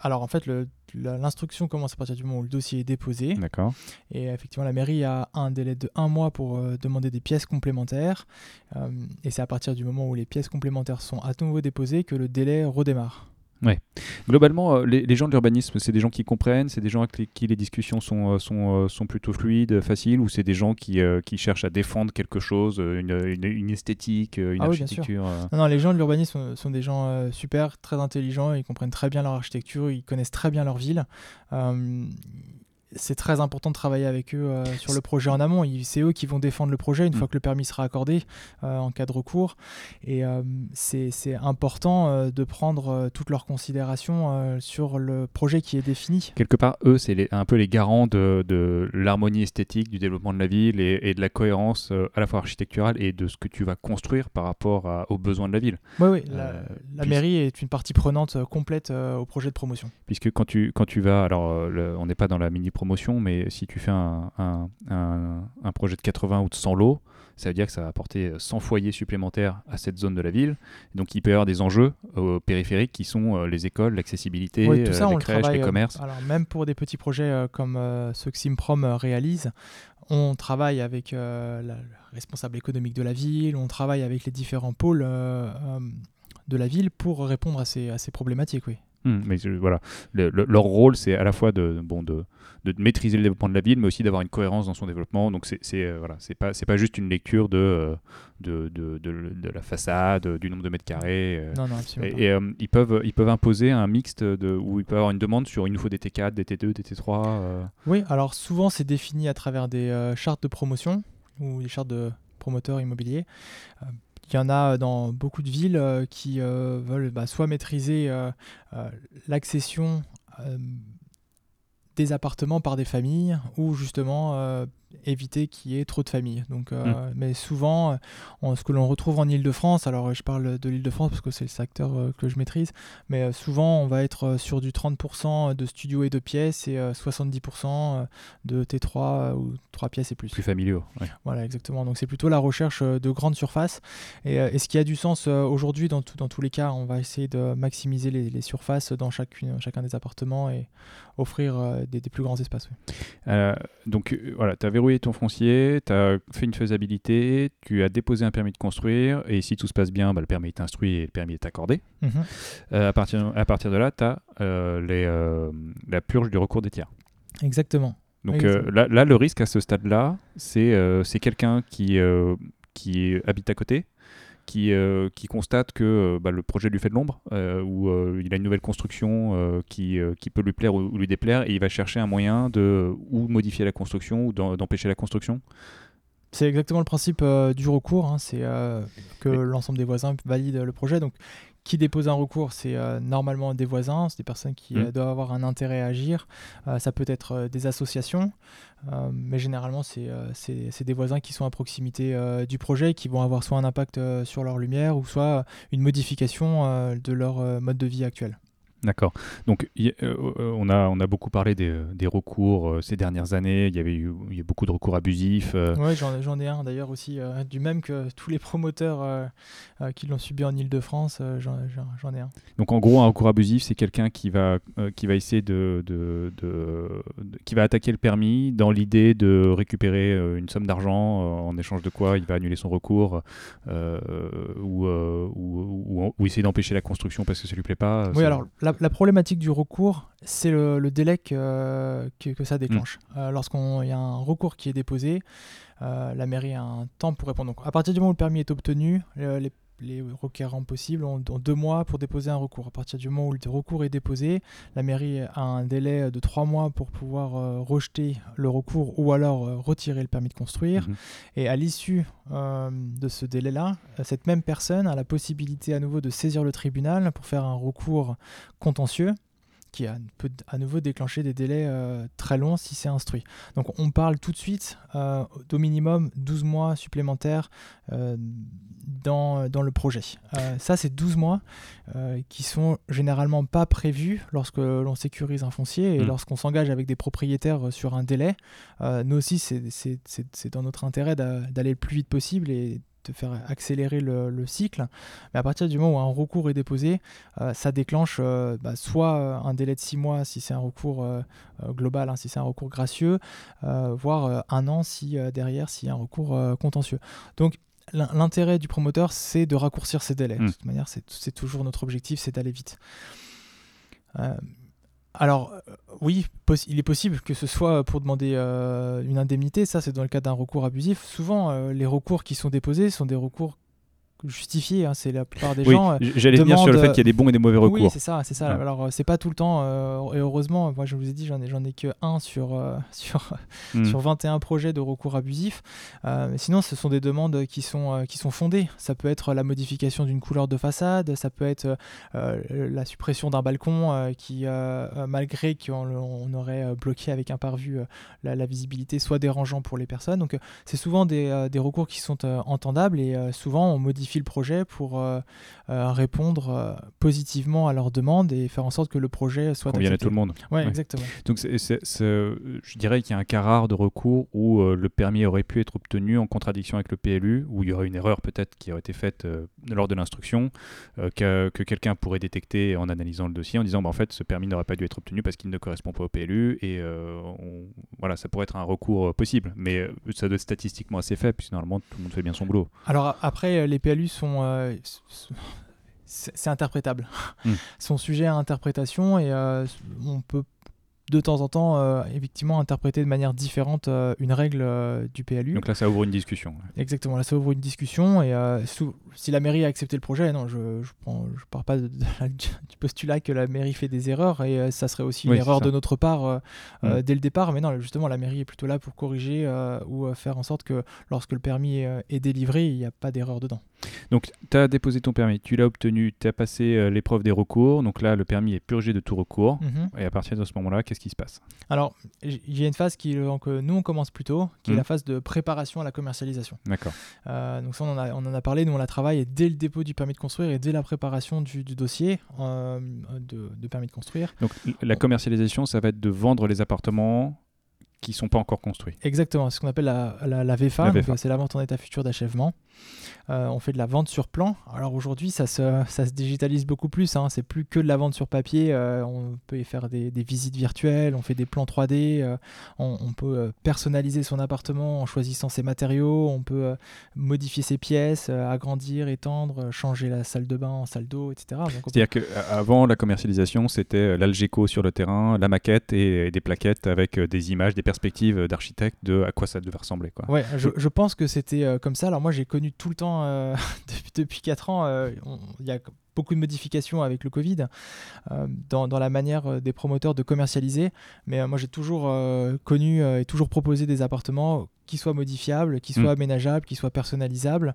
Alors en fait, l'instruction commence à partir du moment où le dossier est déposé. D'accord. Et effectivement, la mairie a un délai de un mois pour euh, demander des pièces complémentaires. et c'est à partir du moment où les pièces complémentaires sont à nouveau déposées que le délai redémarre. Ouais. Globalement, euh, les, gens de l'urbanisme, c'est des gens qui comprennent, c'est des gens avec qui les discussions sont, euh, sont, euh, sont plutôt fluides, faciles, ou c'est des gens qui, qui, cherchent à défendre quelque chose, une, une, esthétique, une ah architecture non, non, les gens de l'urbanisme sont, des gens super, très intelligents, ils comprennent très bien leur architecture, ils connaissent très bien leur ville c'est très important de travailler avec eux euh, sur le projet en amont. C'est eux qui vont défendre le projet une mm. fois que le permis sera accordé euh, en cas de recours. Et euh, c'est important de prendre toutes leurs considérations sur le projet qui est défini. Quelque part, eux, c'est un peu les garants de, l'harmonie esthétique, du développement de la ville et, de la cohérence à la fois architecturale et de ce que tu vas construire par rapport aux besoins de la ville. Oui, oui. La, mairie est une partie prenante complète au projet de promotion. Puisque quand tu, quand tu vas, alors on n'est pas dans la mini promotion, mais si tu fais un, un, projet de 80 ou de 100 lots, ça veut dire que ça va apporter 100 foyers supplémentaires à cette zone de la ville. Donc il peut y avoir des enjeux euh, périphériques qui sont euh, les écoles, l'accessibilité, euh, les crèches, les commerces. alors même pour des petits projets comme ceux que Simprom réalise, on travaille avec le responsable économique de la ville, on travaille avec les différents pôles de la ville pour répondre à ces, à ces problématiques. Oui. Hmm, mais voilà, leur rôle, c'est à la fois de, bon, de, de, maîtriser le développement de la ville, mais aussi d'avoir une cohérence dans son développement. Donc, c'est euh, voilà, c'est pas, pas juste une lecture de, euh, de, de, de, la façade, du nombre de mètres carrés. Euh. non, non, absolument. Et, ils, peuvent, ils peuvent imposer un mixte de, où il peut avoir une demande sur il nous faut des T4, des T2, des T3. Oui, alors souvent, c'est défini à travers des chartes de promotion ou des chartes de promoteurs immobiliers. Il y en a dans beaucoup de villes euh, qui euh, veulent bah, soit maîtriser euh, l'accession des appartements par des familles ou justement éviter qu'il y ait trop de familles. Donc, euh, mm. Mais souvent, euh, ce que l'on retrouve en Ile-de-France, alors je parle de l'Ile-de-France parce que c'est le secteur euh, que je maîtrise, mais souvent on va être sur du 30% de studios et de pièces et 70% de T3 ou 3 pièces et plus. Plus familiaux. Voilà, exactement. Donc c'est plutôt la recherche de grandes surfaces. Et, ce qui a du sens aujourd'hui, dans, dans tous les cas, on va essayer de maximiser les, surfaces dans chacune, chacun des appartements et offrir des, plus grands espaces. donc voilà, tu avais verrouillé ton foncier, tu as fait une faisabilité, tu as déposé un permis de construire, et si tout se passe bien, bah, le permis est instruit et le permis est accordé. Mhm. Euh, à, partir, à partir de là, tu as euh, les, euh, la purge du recours des tiers. Exactement. Donc là, là, le risque à ce stade-là, c'est quelqu'un qui, qui habite à côté, qui, euh, qui constate que euh, bah, le projet lui fait de l'ombre, euh, ou il a une nouvelle construction qui, qui peut lui plaire ou, lui déplaire, et il va chercher un moyen de ou modifier la construction ou d'empêcher la construction. C'est exactement le principe du recours, hein, c'est que l'ensemble des voisins valident le projet. Donc qui dépose un recours, c'est euh, normalement des voisins, c'est des personnes qui mmh. euh, doivent avoir un intérêt à agir. Euh, ça peut être des associations, mais généralement, c'est des voisins qui sont à proximité du projet, qui vont avoir soit un impact sur leur lumière, ou soit une modification de leur mode de vie actuel. D'accord. Donc, euh, euh, on, a, on a beaucoup parlé des, des recours euh, ces dernières années. Il y avait eu il y a beaucoup de recours abusifs. Oui, j'en ai un d'ailleurs aussi, du même que tous les promoteurs qui l'ont subi en Ile-de-France, j'en ai un. Donc, en gros, un recours abusif, c'est quelqu'un qui va, qui va essayer de, de, de, qui va attaquer le permis dans l'idée de récupérer une somme d'argent en échange de quoi il va annuler son recours ou, ou, ou, essayer d'empêcher la construction parce que ça lui plaît pas. Oui, alors la, problématique du recours, c'est le, délai que, que, ça déclenche. Mm. Lorsqu'il y a un recours qui est déposé, la mairie a un temps pour répondre. Donc, à partir du moment où le permis est obtenu, les les requérants possibles ont, deux mois pour déposer un recours. À partir du moment où le recours est déposé, la mairie a un délai de trois mois pour pouvoir euh, rejeter le recours ou alors euh, retirer le permis de construire. Mhm. Et à l'issue euh, de ce délai-là, cette même personne a la possibilité à nouveau de saisir le tribunal pour faire un recours contentieux qui peut à nouveau déclencher des délais euh, très longs si c'est instruit. Donc on parle tout de suite euh, d'au minimum 12 mois supplémentaires euh, dans, dans, le projet. ça, c'est 12 mois qui sont généralement pas prévus lorsque l'on sécurise un foncier et mmh. lorsqu'on s'engage avec des propriétaires sur un délai. nous aussi, c'est dans notre intérêt d'aller le plus vite possible et de faire accélérer le, cycle. Mais à partir du moment où un recours est déposé, euh, ça déclenche euh, bah, soit euh, un délai de six mois si c'est un recours global, hein, si c'est un recours gracieux, voire un an si derrière s'il y a un recours contentieux. Donc l'intérêt du promoteur, c'est de raccourcir ces délais. De mmh. toute manière, c'est toujours notre objectif, c'est d'aller vite. Alors, euh, oui, il est possible que ce soit pour demander euh, une indemnité, ça c'est dans le cas d'un recours abusif. Souvent, euh, les recours qui sont déposés sont des recours justifié. Hein, c'est la plupart des gens. Euh, j'allais venir sur le fait qu'il y a des bons et des mauvais recours. Oui, c'est ça, c'est ça. Alors euh, c'est pas tout le temps. Euh, et heureusement, moi je vous ai dit, j'en ai, j'en ai que un sur sur hmm. sur 21 projets de recours abusifs. sinon, ce sont des demandes qui sont qui sont fondées. Ça peut être la modification d'une couleur de façade, ça peut être la suppression d'un balcon qui, malgré qu'on on aurait bloqué avec un parvu la, la, visibilité, soit dérangeant pour les personnes. Donc c'est souvent des, des recours qui sont entendables et souvent on modifie le projet pour euh, euh, répondre euh, positivement à leurs demandes et faire en sorte que le projet soit Convienne à tout le monde. Ouais, exactement. Donc je dirais qu'il y a un cas rare de recours où le permis aurait pu être obtenu en contradiction avec le PLU, où il y aurait une erreur peut-être qui aurait été faite lors de l'instruction, que, que quelqu'un pourrait détecter en analysant le dossier en disant bah, en fait ce permis n'aurait pas dû être obtenu parce qu'il ne correspond pas au PLU et voilà ça pourrait être un recours possible mais ça doit être statistiquement assez faible puisque normalement tout le monde fait bien son boulot. Alors après les PLU sont, euh, c'est interprétable. Hmm. Son sujet à interprétation et euh, on peut de temps en temps, euh, effectivement, interpréter de manière différente euh, une règle euh, du PLU. Donc là, ça ouvre une discussion. Exactement, là, ça ouvre une discussion. Et si la mairie a accepté le projet, non, je ne je pars pas du postulat que la mairie fait des erreurs. Et ça serait aussi une erreur de notre part mm. dès le départ. Mais non, justement, la mairie est plutôt là pour corriger ou faire en sorte que lorsque le permis est délivré, il n'y a pas d'erreur dedans. Donc, tu as déposé ton permis, tu l'as obtenu, tu as passé l'épreuve des recours. Donc là, le permis est purgé de tout recours. Mm-hmm. Et à partir de ce moment-là, qu'est-ce qui se passe? Alors, il y a une phase qui, donc, nous, on commence plus tôt, qui est la mmh. phase de préparation à la commercialisation. D'accord. Euh, donc ça, on en, a, on en a parlé, nous, on la travaille dès le dépôt du permis de construire et dès la préparation du, dossier euh, de, de permis de construire. Donc la commercialisation, ça va être de vendre les appartements qui sont pas encore construits. Exactement, c'est ce qu'on appelle la, la, VFA, c'est la vente en état futur d'achèvement. Euh, on fait de la vente sur plan. Alors aujourd'hui, ça se, ça se digitalise beaucoup plus. Hein. C'est plus que de la vente sur papier. Euh, on peut y faire des, visites virtuelles, on fait des plans 3D, euh, on, peut personnaliser son appartement en choisissant ses matériaux, on peut modifier ses pièces, agrandir, étendre, changer la salle de bain en salle d'eau, etc. C'est-à-dire qu'avant la commercialisation, c'était l'algéco sur le terrain, la maquette et, des plaquettes avec des images, des perspectives d'architecte de à quoi ça devait ressembler. Quoi. Ouais, je, je pense que c'était comme ça. Alors moi, j'ai connu tout le temps, euh, depuis, depuis 4 ans, euh, il y a beaucoup de modifications avec le Covid euh, dans, dans, la manière des promoteurs de commercialiser. Mais moi, j'ai toujours connu et toujours proposé des appartements qui soient modifiables, qui soient mm. aménageables, qui soient personnalisables,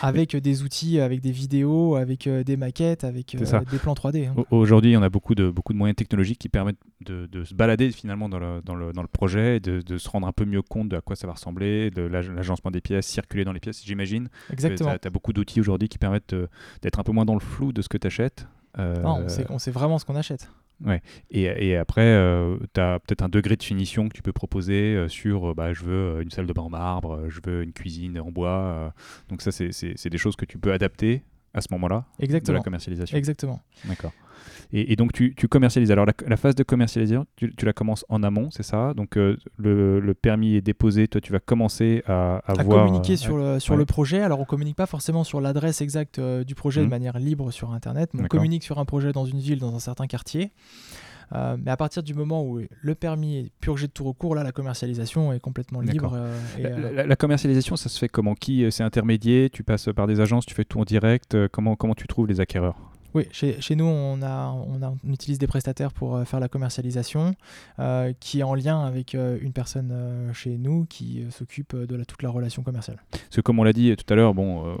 avec des outils, avec des vidéos, avec des maquettes, avec des plans 3D. Hein. Aujourd'hui, on a beaucoup de, beaucoup de moyens technologiques qui permettent de, de se balader finalement dans le, dans le, dans le projet, de, de, se rendre un peu mieux compte de à quoi ça va ressembler, de l'agencement des pièces, circuler dans les pièces, j'imagine. Exactement. Tu as, beaucoup d'outils aujourd'hui qui permettent d'être un peu moins dans le flou de ce que tu achètes. Euh, on, sait, on sait vraiment ce qu'on achète. Ouais. Et, et après, euh, tu as peut-être un degré de finition que tu peux proposer euh, sur bah, je veux une salle de bain en marbre, je veux une cuisine en bois. donc, ça, c'est des choses que tu peux adapter à ce moment-là de Exactement. la commercialisation. Exactement. D'accord. Et, et donc tu, tu commercialises. Alors la, la phase de commercialisation, tu, tu la commences en amont, c'est ça? Donc euh, le, le permis est déposé, toi tu vas commencer à, à à voir. communiquer euh, sur, le, sur ouais. le projet. Alors, on communique pas forcément sur l'adresse exacte euh, du projet Mhm. de manière libre sur Internet, mais on communique sur un projet dans une ville, dans un certain quartier. Euh, mais à partir du moment où le permis est purgé de tout recours, là, la commercialisation est complètement libre. Euh, et, La, euh, commercialisation, ça se fait comment? Qui c'est intermédiaire? Tu passes par des agences, tu fais tout en direct? Comment, comment tu trouves les acquéreurs? Oui, chez, nous, on, utilise des prestataires pour euh, faire la commercialisation, euh, qui est en lien avec euh, une personne chez nous qui s'occupe de toute la relation commerciale. Parce que comme on l'a dit tout à l'heure, bon,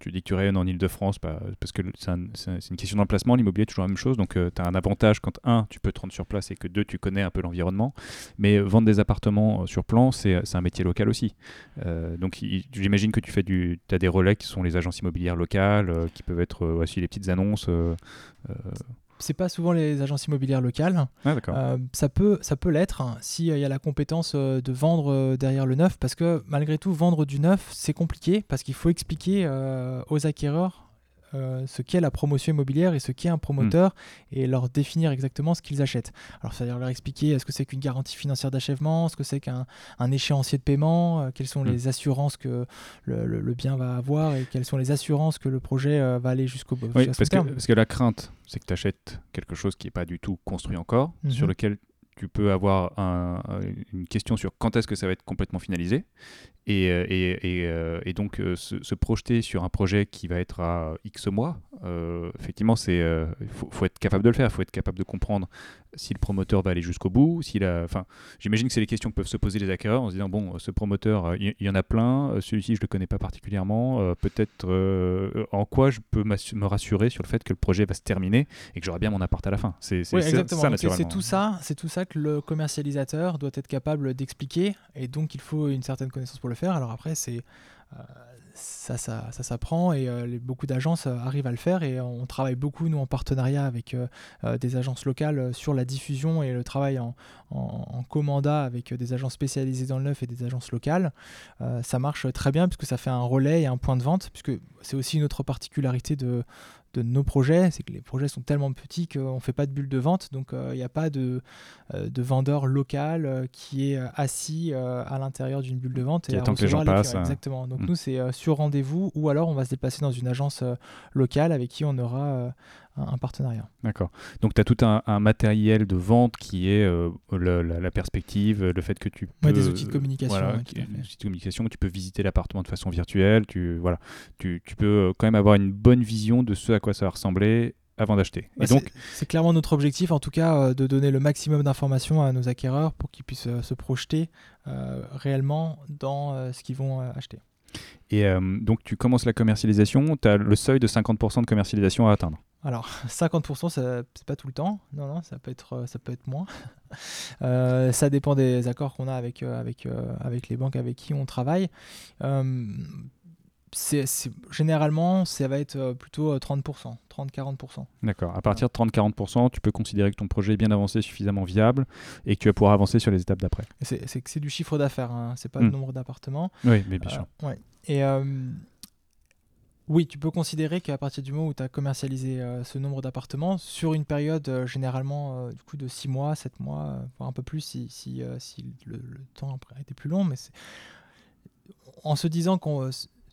tu dis que tu rayonnes en Ile-de-France parce que c'est un- c'est c'est une question d'emplacement, l'immobilier est toujours la même chose, donc tu as un avantage quand, un, tu peux te rendre sur place et que, deux, tu connais un peu l'environnement. Mais vendre des appartements sur plan, c'est un métier local aussi. Donc j'imagine que tu fais du, as des relais qui sont les agences immobilières locales, qui peuvent être aussi les petites annonces. Euh, euh, C'est pas souvent les agences immobilières locales. Ah. Euh, ça peut, ça peut l'être hein, s'il y a la compétence euh, de vendre derrière le neuf, parce que malgré tout, vendre du neuf, c'est compliqué, parce qu'il faut expliquer aux acquéreurs euh, ce qu'est la promotion immobilière et ce qu'est un promoteur, et leur définir exactement ce qu'ils achètent. Alors, c'est-à-dire leur expliquer ce que c'est qu'une garantie financière d'achèvement, ce que c'est qu'un un échéancier de paiement, euh, quelles sont Mm. les assurances que le, le- le bien va avoir, et quelles sont les assurances que le projet euh, va aller jusqu'au bout. Oui, parce que, terme. parce que la crainte, c'est que tu achètes quelque chose qui n'est pas du tout construit encore, Mhm. sur lequel tu peux avoir un- une question sur quand est-ce que ça va être complètement finalisé, et, euh, et, et, euh, et donc euh, se, se projeter sur un projet qui va être à X mois, euh, effectivement, c'est euh, faut, faut être capable de le faire, il faut être capable de comprendre si le promoteur va aller jusqu'au bout, s'il a, enfin, j'imagine que c'est les questions que peuvent se poser les acquéreurs en se disant bon, ce promoteur, euh, il y, en a plein, euh, celui-ci je le connais pas particulièrement, euh, peut-être euh, en quoi je peux me rassurer sur le fait que le projet va se terminer et que j'aurai bien mon appart à la fin. C'est Oui, ça c'est- tout ça, c'est tout ça le commercialisateur doit être capable d'expliquer, et donc il faut une certaine connaissance pour le faire. Alors après, c'est euh, ça, ça, ça s'apprend et euh, beaucoup d'agences euh, arrivent à le faire et on travaille beaucoup nous en partenariat avec des agences locales sur la diffusion et le travail en, en, commanda avec des agences spécialisées dans le neuf et des agences locales. Ça marche très bien puisque ça fait un relais et un point de vente puisque c'est aussi une autre particularité de de nos projets, c'est que les projets sont tellement petits qu'on ne fait pas de bulle de vente, donc euh, il n'y a pas de, euh, de vendeur local euh, qui est assis à l'intérieur d'une bulle de vente et attend que les gens les passent. Exactement. Donc Mm. nous, c'est sur rendez-vous ou alors on va se déplacer dans une agence locale avec qui on aura un, un partenariat. D'accord. Donc tu as tout un, un matériel de vente qui est euh, le- la, la perspective, le fait que tu peux... Ouais, des outils de communication, Voilà, ouais, qui- des outils de communication, tu peux visiter l'appartement de façon virtuelle, tu, voilà, tu, tu peux euh, quand même avoir une bonne vision de ce à quoi ça va ressembler avant d'acheter. Bah, Et donc, c'est- clairement notre objectif, en tout cas, euh, de donner le maximum d'informations à nos acquéreurs pour qu'ils puissent euh, se projeter euh, réellement dans ce qu'ils vont acheter. et, donc tu commences la commercialisation, tu as le seuil de 50% de commercialisation à atteindre. Alors, 50%, ça- c'est pas tout le temps. Non, non, ça peut être, euh, ça peut être moins. Euh, ça dépend des accords qu'on a avec, euh, avec, avec les banques avec qui on travaille. Euh, généralement, ça va être plutôt euh, 30%, 30-40%. D'accord. À partir de 30-40%, tu peux considérer que ton projet est bien avancé, suffisamment viable, et que tu vas pouvoir avancer sur les étapes d'après. C'est, du chiffre d'affaires, hein, c'est pas Hmm. le nombre d'appartements. Oui, mais bien sûr. Euh, ouais. Et oui, tu peux considérer qu'à partir du moment où tu as commercialisé euh, ce nombre d'appartements, sur une période euh, généralement euh, de 6 mois, 7 mois, voire un peu plus si, si, si le, temps après était plus long, mais en se disant qu'on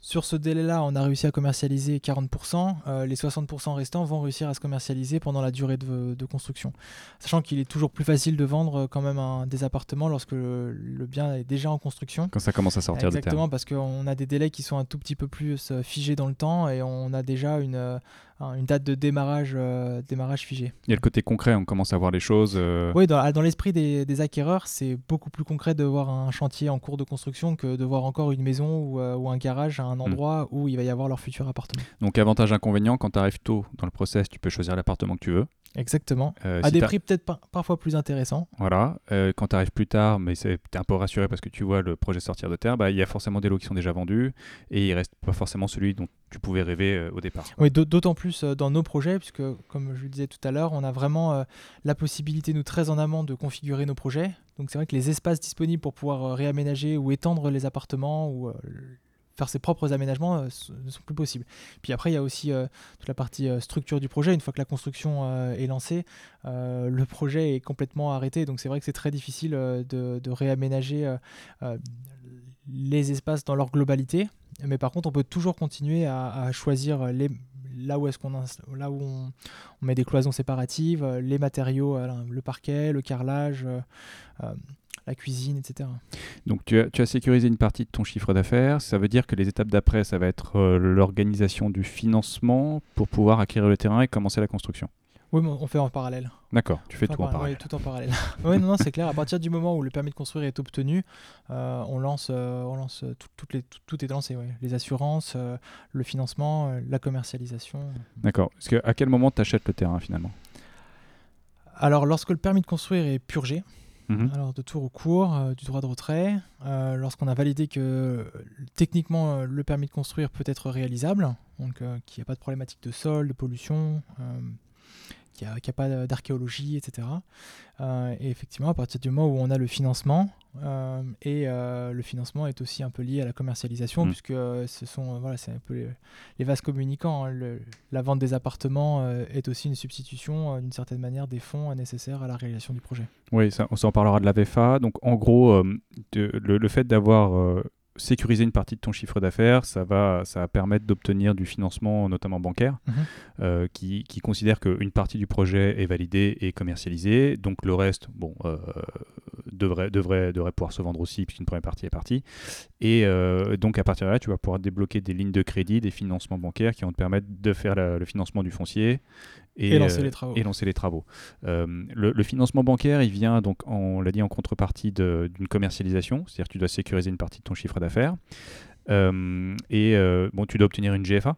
sur ce délai-là, on a réussi à commercialiser 40%, euh, les 60% restants vont réussir à se commercialiser pendant la durée de, de construction. Sachant qu'il est toujours plus facile de vendre euh, quand même un, des appartements lorsque le- le bien est déjà en construction. Quand ça commence à sortir de terre. Exactement, parce qu'on a des délais qui sont un tout petit peu plus euh, figés dans le temps et on a déjà une, un- une date de démarrage, euh, démarrage figée. Il y a le côté concret, on commence à voir les choses. euh, Oui, dans, dans l'esprit des, des acquéreurs, c'est beaucoup plus concret de voir un chantier en cours de construction que de voir encore une maison ou, euh, ou un garage à un endroit où il va y avoir leur futur appartement. Donc avantage inconvénient, quand tu arrives tôt dans le process, tu peux choisir l'appartement que tu veux. Exactement. Euh, à si des prix peut-être par- parfois plus intéressants. Voilà. Euh, quand tu arrives plus tard, mais tu es un peu rassuré parce que tu vois le projet sortir de terre, bah, il y a forcément des lots qui sont déjà vendus et il reste pas forcément celui dont tu pouvais rêver euh, au départ. Oui, d'aut- d'autant plus dans nos projets, puisque comme je le disais tout à l'heure, on a vraiment la possibilité, nous, très en amont, de configurer nos projets. Donc c'est vrai que les espaces disponibles pour pouvoir réaménager ou étendre les appartements ou faire ses propres aménagements ne sont plus possibles. Puis après, il y a aussi toute la partie structure du projet. Une fois que la construction est lancée, le projet est complètement arrêté. Donc c'est vrai que c'est très difficile de, réaménager les espaces dans leur globalité. Mais par contre, on peut toujours continuer à, choisir là où est-ce qu'on là où on, met des cloisons séparatives, les matériaux, le parquet, le carrelage, la cuisine, etc. Donc tu as, tu as, sécurisé une partie de ton chiffre d'affaires. Ça veut dire que les étapes d'après, ça va être euh, l'organisation du financement pour pouvoir acquérir le terrain et commencer la construction. Oui, mais on fait en parallèle. D'accord, tu fais tout en parallèle. Oui, tout en parallèle. oui, non, non c'est clair. À partir du moment où le permis de construire est obtenu, euh, on lance, euh, on lance tout, toutes les, tout, est lancé. Les assurances, le financement, la commercialisation. D'accord. Que, à quel moment tu achètes le terrain finalement? Alors, lorsque le permis de construire est purgé, Mhm. Alors, de tout recours, euh, du droit de retrait, euh, lorsqu'on a validé que euh, techniquement le permis de construire peut être réalisable, donc qu'il n'y a pas de problématique de sol, de pollution, qu'il n'y a, a, pas d'archéologie, etc. et effectivement, à partir du moment où on a le financement, et euh, le financement est aussi un peu lié à la commercialisation, mm. puisque euh, ce sont voilà, c'est un peu les, vases communicants. Hein. la vente des appartements est aussi une substitution, d'une certaine manière, des fonds nécessaires à la réalisation du projet. Oui, ça, on s'en parlera de la VFA. Donc, en gros, le, fait d'avoir sécuriser une partie de ton chiffre d'affaires, ça va, ça va permettre d'obtenir du financement, notamment bancaire, mhm. euh, qui, qui, considère qu'une partie du projet est validée et commercialisée. Donc le reste, bon, euh, devrait, devrait, devrait pouvoir se vendre aussi, puisqu'une première partie est partie. Et euh, donc à partir de là, tu vas pouvoir débloquer des lignes de crédit, des financements bancaires qui vont te permettre de faire le financement du foncier et, lancer les travaux. Et lancer les travaux. le, financement bancaire, il vient donc, on l'a dit, en contrepartie d'une commercialisation, c'est-à-dire que tu dois sécuriser une partie de ton chiffre d'affaires. Euh, et euh, bon, tu dois obtenir une GFA.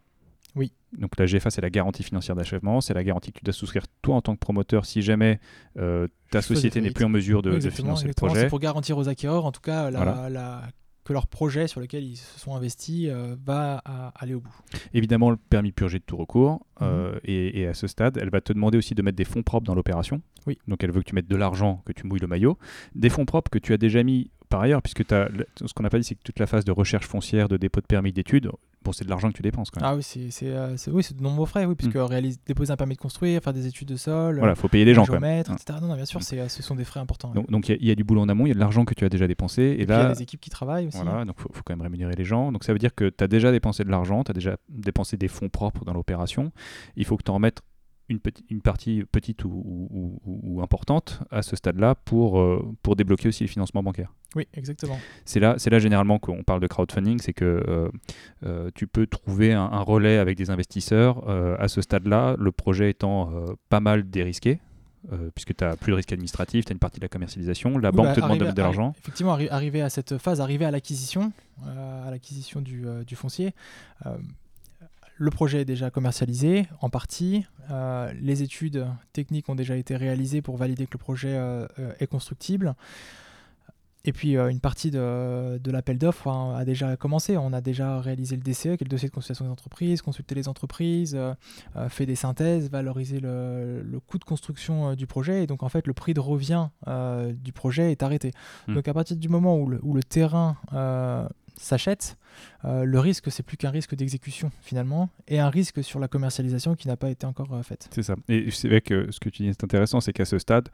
Oui. Donc la GFA, c'est la garantie financière d'achèvement, c'est la garantie que tu dois souscrire toi en tant que promoteur si jamais euh, ta société n'est plus en mesure de, financer le projet. C'est pour garantir aux acquéreurs, en tout cas, la, que leur projet sur lequel ils se sont investis va aller au bout. Évidemment, le permis purgé de tout recours. Mhm. et, et, à ce stade, elle va te demander aussi de mettre des fonds propres dans l'opération. Oui. Donc elle veut que tu mettes de l'argent, que tu mouilles le maillot. Des fonds propres que tu as déjà mis par ailleurs, puisque as, ce qu'on n'a pas dit, c'est que toute la phase de recherche foncière, de dépôt de permis d'études, bon, c'est de l'argent que tu dépenses. Quand même. Ah oui, c'est euh, oui, de nombreux frais, oui, puisque mm. déposer un permis de construire, faire des études de sol, voilà, faut payer les gens. Géomètre, etc. Non, non, bien sûr, mm. ce sont des frais importants. Donc il y, a du boulot en amont, il y a de l'argent que tu as déjà dépensé. Et, là, il y a des équipes qui travaillent aussi. Voilà, donc il faut, faut, quand même rémunérer les gens. Donc ça veut dire que tu as déjà dépensé de l'argent, tu as déjà dépensé des fonds propres dans l'opération. Il faut que tu en remettes une, une partie petite ou, importante à ce stade-là pour, euh, pour débloquer aussi les financements bancaires. Oui, exactement. C'est là, là généralement qu'on parle de crowdfunding, c'est que euh, euh, tu peux trouver un, relais avec des investisseurs à ce stade-là, le projet étant pas mal dérisqué. puisque tu n'as plus de risque administratif, tu as une partie de la commercialisation, la banque bah, te demande de mettre de l'argent. Effectivement, arriver à cette phase, arriver à l'acquisition, à l'acquisition du, du, foncier, le projet est déjà commercialisé en partie. Euh, les études techniques ont déjà été réalisées pour valider que le projet euh, euh, est constructible. Et puis une partie de, l'appel d'offres hein, a déjà commencé. On a déjà réalisé le DCE, qui est le dossier de consultation des entreprises, consulté les entreprises, fait des synthèses, valorisé le, coût de construction du projet. Et donc en fait, le prix de revient du projet est arrêté. Mmh. Donc à partir du moment où le, où le terrain s'achète, euh, le risque, c'est plus qu'un risque d'exécution finalement, et un risque sur la commercialisation qui n'a pas été encore euh, faite. C'est ça. Et c'est vrai que ce que tu dis est intéressant, c'est qu'à ce stade,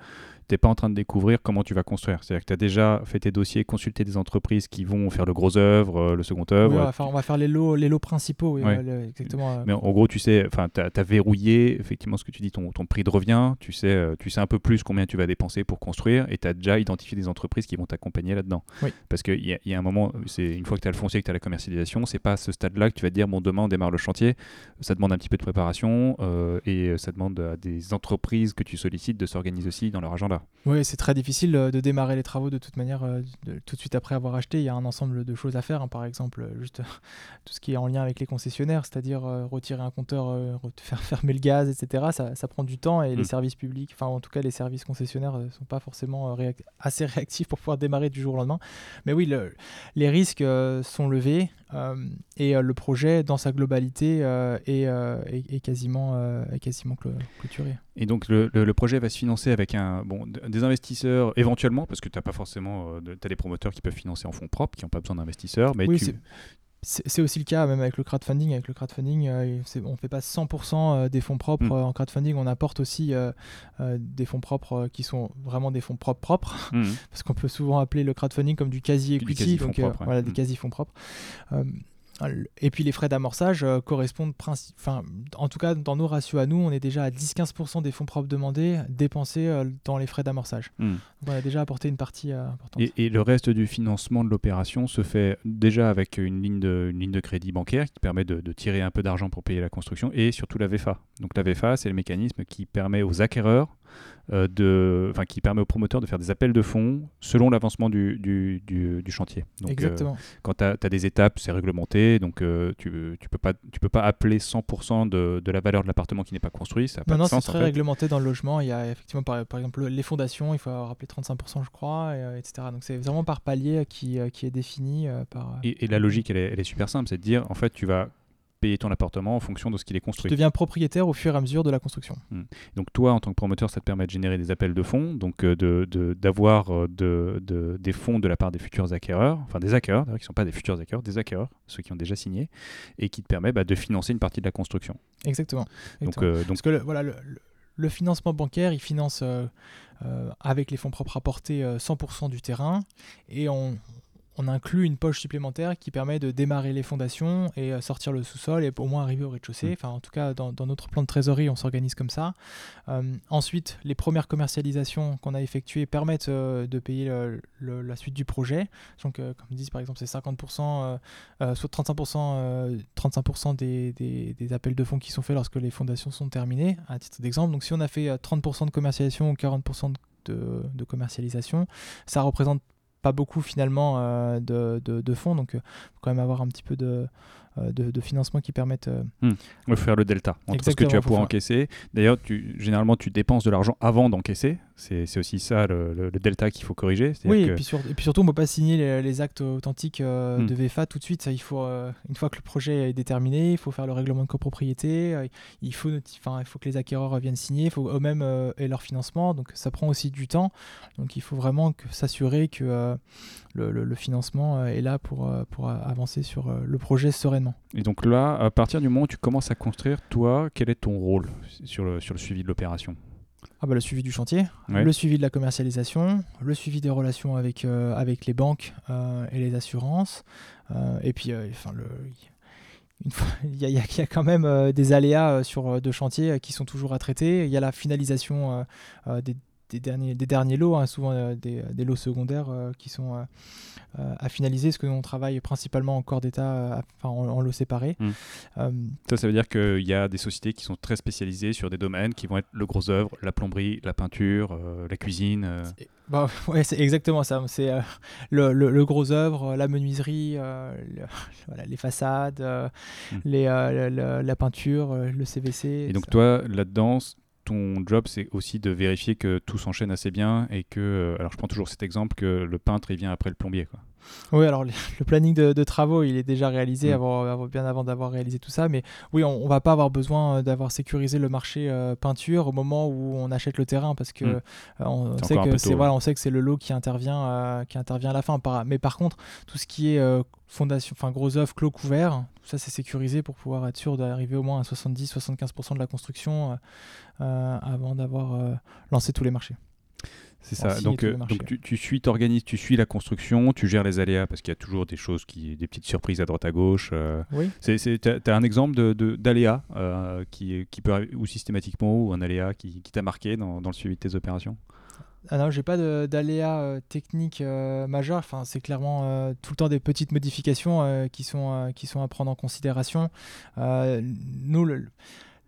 tu n'es pas en train de découvrir comment tu vas construire. C'est-à-dire que tu as déjà fait tes dossiers, consulté des entreprises qui vont faire le gros œuvre, euh, le second œuvre. on, va faire, on, va faire, les lots, les lots principaux. exactement. Mais en gros, tu sais, tu as, as, verrouillé effectivement ce que tu dis, ton, ton prix de revient. Tu sais, tu sais un peu plus combien tu vas dépenser pour construire, et tu as déjà identifié des entreprises qui vont t'accompagner là-dedans. Parce qu'il y, y, a un moment, c'est une fois que tu as le foncier, que tu as la commercialisation, c'est pas à ce stade-là que tu vas te dire bon demain on démarre le chantier. Ça demande un petit peu de préparation euh, et ça demande à des entreprises que tu sollicites de s'organiser aussi dans leur agenda. Oui, c'est très difficile euh, de démarrer les travaux de toute manière euh, tout de suite après avoir acheté. Il y a un ensemble de choses à faire, hein. par exemple juste tout ce qui est en lien avec les concessionnaires, c'est-à-dire retirer un compteur, faire fermer le gaz, etc. Ça, ça prend du temps et les mm. services publics, enfin en tout cas les services concessionnaires ne sont pas forcément assez réactifs pour pouvoir démarrer du jour au lendemain. Mais oui, les risques sont levés. Euh, et euh, le projet, dans sa globalité, euh, est, quasiment, quasiment clôturé. Et donc le, projet va se financer avec un, bon, des investisseurs éventuellement, parce que tu n'as pas forcément, tu as des promoteurs qui peuvent financer en fonds propres, qui n'ont pas besoin d'investisseurs, mais oui, tu, c'est aussi le cas même avec le crowdfunding. Avec le crowdfunding, euh, on ne fait pas 100% euh, des fonds propres Mm. euh, en crowdfunding. On apporte aussi euh, euh, des fonds propres qui sont vraiment des fonds propres propres, Mhm. parce qu'on peut souvent appeler le crowdfunding comme du quasi equity, donc propres, ouais. voilà des Mm. quasi fonds propres. Euh, et puis les frais d'amorçage euh, correspondent, enfin, en tout cas dans nos ratios à nous, on est déjà à 10-15% des fonds propres demandés dépensés euh, dans les frais d'amorçage. Donc on a déjà apporté une partie euh, importante. Et, et le reste du financement de l'opération se fait déjà avec une ligne de, une ligne de crédit bancaire qui permet de, de tirer un peu d'argent pour payer la construction et surtout la VFA. Donc la VFA, c'est le mécanisme qui permet aux acquéreurs, de, enfin qui permet aux promoteurs de faire des appels de fonds selon l'avancement du, du, du- du chantier. Donc, euh, Exactement. quand tu as, des étapes, c'est réglementé, donc euh, tu ne tu peux, pas- tu peux pas appeler 100% de, de la valeur de l'appartement qui n'est pas construit. Ça pas Non, de non, c'est en très fait. réglementé dans le logement. Il y a effectivement, par, par exemple, les fondations, il faut rappeler 35%, je crois, et, euh, etc. Donc c'est vraiment par palier qui, euh, qui est défini euh, par. Et, et la logique, elle est, elle est super simple, c'est de dire, en fait, tu vas payer ton appartement en fonction de ce qu'il est tu construit. deviens propriétaire au fur et à mesure de la construction. Donc toi, en tant que promoteur, ça te permet de générer des appels de fonds, donc euh, de- de- d'avoir euh, de, de- des fonds de la part des futurs acquéreurs, enfin des acquéreurs, qui ne sont pas des futurs acquéreurs, des acquéreurs, ceux qui ont déjà signé, et qui te permet bah, de financer une partie de la construction. Exactement. Donc, euh, donc Parce que le, voilà, le, le- le financement bancaire, il finance euh, euh, avec les fonds propres apportés euh, 100% du terrain et on, on inclut une poche supplémentaire qui permet de démarrer les fondations et euh, sortir le sous-sol et au moins arriver au rez-de-chaussée. Mm. Enfin, en tout cas, dans, dans notre plan de trésorerie, on s'organise comme ça. Euh, ensuite, les premières commercialisations qu'on a effectuées permettent euh, de payer le- le- la suite du projet. Donc, euh, comme disent, par exemple, c'est 50%, euh, euh, soit 35%, euh, 35% des, des- des appels de fonds qui sont faits lorsque les fondations sont terminées, à titre d'exemple. Donc, si on a fait euh, 30% de commercialisation ou 40% de, de commercialisation, ça représente pas beaucoup finalement euh, de, de- de fonds. Donc, il faut quand même avoir un petit peu de, euh, de, de financement qui permettent. euh, va faire le delta entre ce que tu vas pouvoir faire- encaisser. D'ailleurs, tu, généralement, tu dépenses de l'argent avant d'encaisser. C'est aussi ça le, le- le delta qu'il faut corriger. Oui, que- et, puis sur- et puis surtout, on ne peut pas signer les, les actes authentiques euh, Hmm. de VFA tout de suite. Ça, il faut, euh, une fois que le projet est déterminé, il faut faire le règlement de copropriété. euh, il, faut il faut que les acquéreurs viennent signer. Il faut eux-mêmes euh, aient leur financement. Donc ça prend aussi du temps. Donc il faut vraiment s'assurer que euh, le, le- le financement euh, est là pour, euh, pour euh, avancer sur le projet sereinement. Et donc là, à partir du moment où tu commences à construire, toi, quel est ton rôle sur le, sur le suivi de l'opération? Ah bah, le suivi du chantier, Ouais. le suivi de la commercialisation, le suivi des relations avec, euh, avec les banques euh, et les assurances. euh, et puis, enfin, le, une fois- il y, y y a quand même euh, des aléas euh, sur euh, deux chantiers qui sont toujours à traiter. Il y a la finalisation des, des derniers, des derniers lots, hein, souvent euh, des, des lots secondaires euh, qui sont euh, euh, à finaliser, parce que nous, on travaille principalement en corps d'état, euh, enfin en, en lots séparés. Mm. Euh, Ça, ça veut dire qu'il y a des sociétés qui sont très spécialisées sur des domaines qui vont être le gros œuvre, la plomberie, la peinture, euh, la cuisine. euh. Bah, ouais, c'est exactement ça. C'est euh, le, le- le gros œuvre, la menuiserie, euh, le- voilà, les façades, euh, Mm. les, euh, le- la peinture, euh, le CVC. Et donc ça. toi, là-dedans, ton job, c'est aussi de vérifier que tout s'enchaîne assez bien et que, euh, alors je prends toujours cet exemple, que le peintre, il vient après le plombier. Quoi. Oui, alors le planning de, de travaux, il est déjà réalisé Mm. avant, avant- bien avant d'avoir réalisé tout ça. Mais oui, on, on va pas avoir besoin euh, d'avoir sécurisé le marché euh, peinture au moment où on achète le terrain parce que Mm. euh, on, sait que c'est voilà, on sait que c'est le lot qui intervient euh, qui intervient à la fin. Par- mais par contre, tout ce qui est fondation, enfin gros œuvre, clos couvert, tout ça c'est sécurisé pour pouvoir être sûr d'arriver au moins à 70-75% de la construction avant d'avoir lancé tous les marchés. C'est ça. Donc, euh, donc tu, tu suis, t'organises, tu suis la construction, tu gères les aléas parce qu'il y a toujours des choses qui, des petites surprises à droite à gauche. euh. Oui. C'est, c'est, t'as, t'as un exemple de, d'aléa euh, qui, qui peut arriver, ou systématiquement ou un aléa qui, qui t'a marqué dans, dans le suivi de tes opérations? Ah non, j'ai pas d'aléas euh, techniques euh, majeurs. Enfin, c'est clairement tout le temps des petites modifications qui, sont, qui sont à prendre en considération. Nous, le-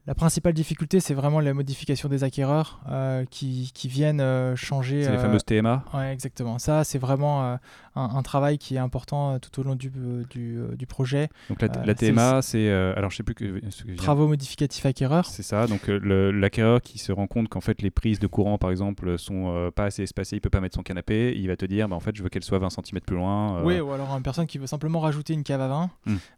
la principale difficulté, c'est vraiment la modification des acquéreurs euh, qui, qui viennent euh, changer. C'est les euh, fameuses TMA. Ouais, exactement. Ça, c'est vraiment un, un travail qui est important tout au long du, du, du projet. Donc la, TMA, c'est, alors je sais plus que, que Travaux modificatifs acquéreurs. C'est ça, donc l'acquéreur qui se rend compte qu'en fait les prises de courant par exemple sont pas assez espacées, il peut pas mettre son canapé, il va te dire bah, en fait je veux qu'elle soit 20 cm plus loin. Oui, ou alors une personne qui veut simplement rajouter une cave à vin.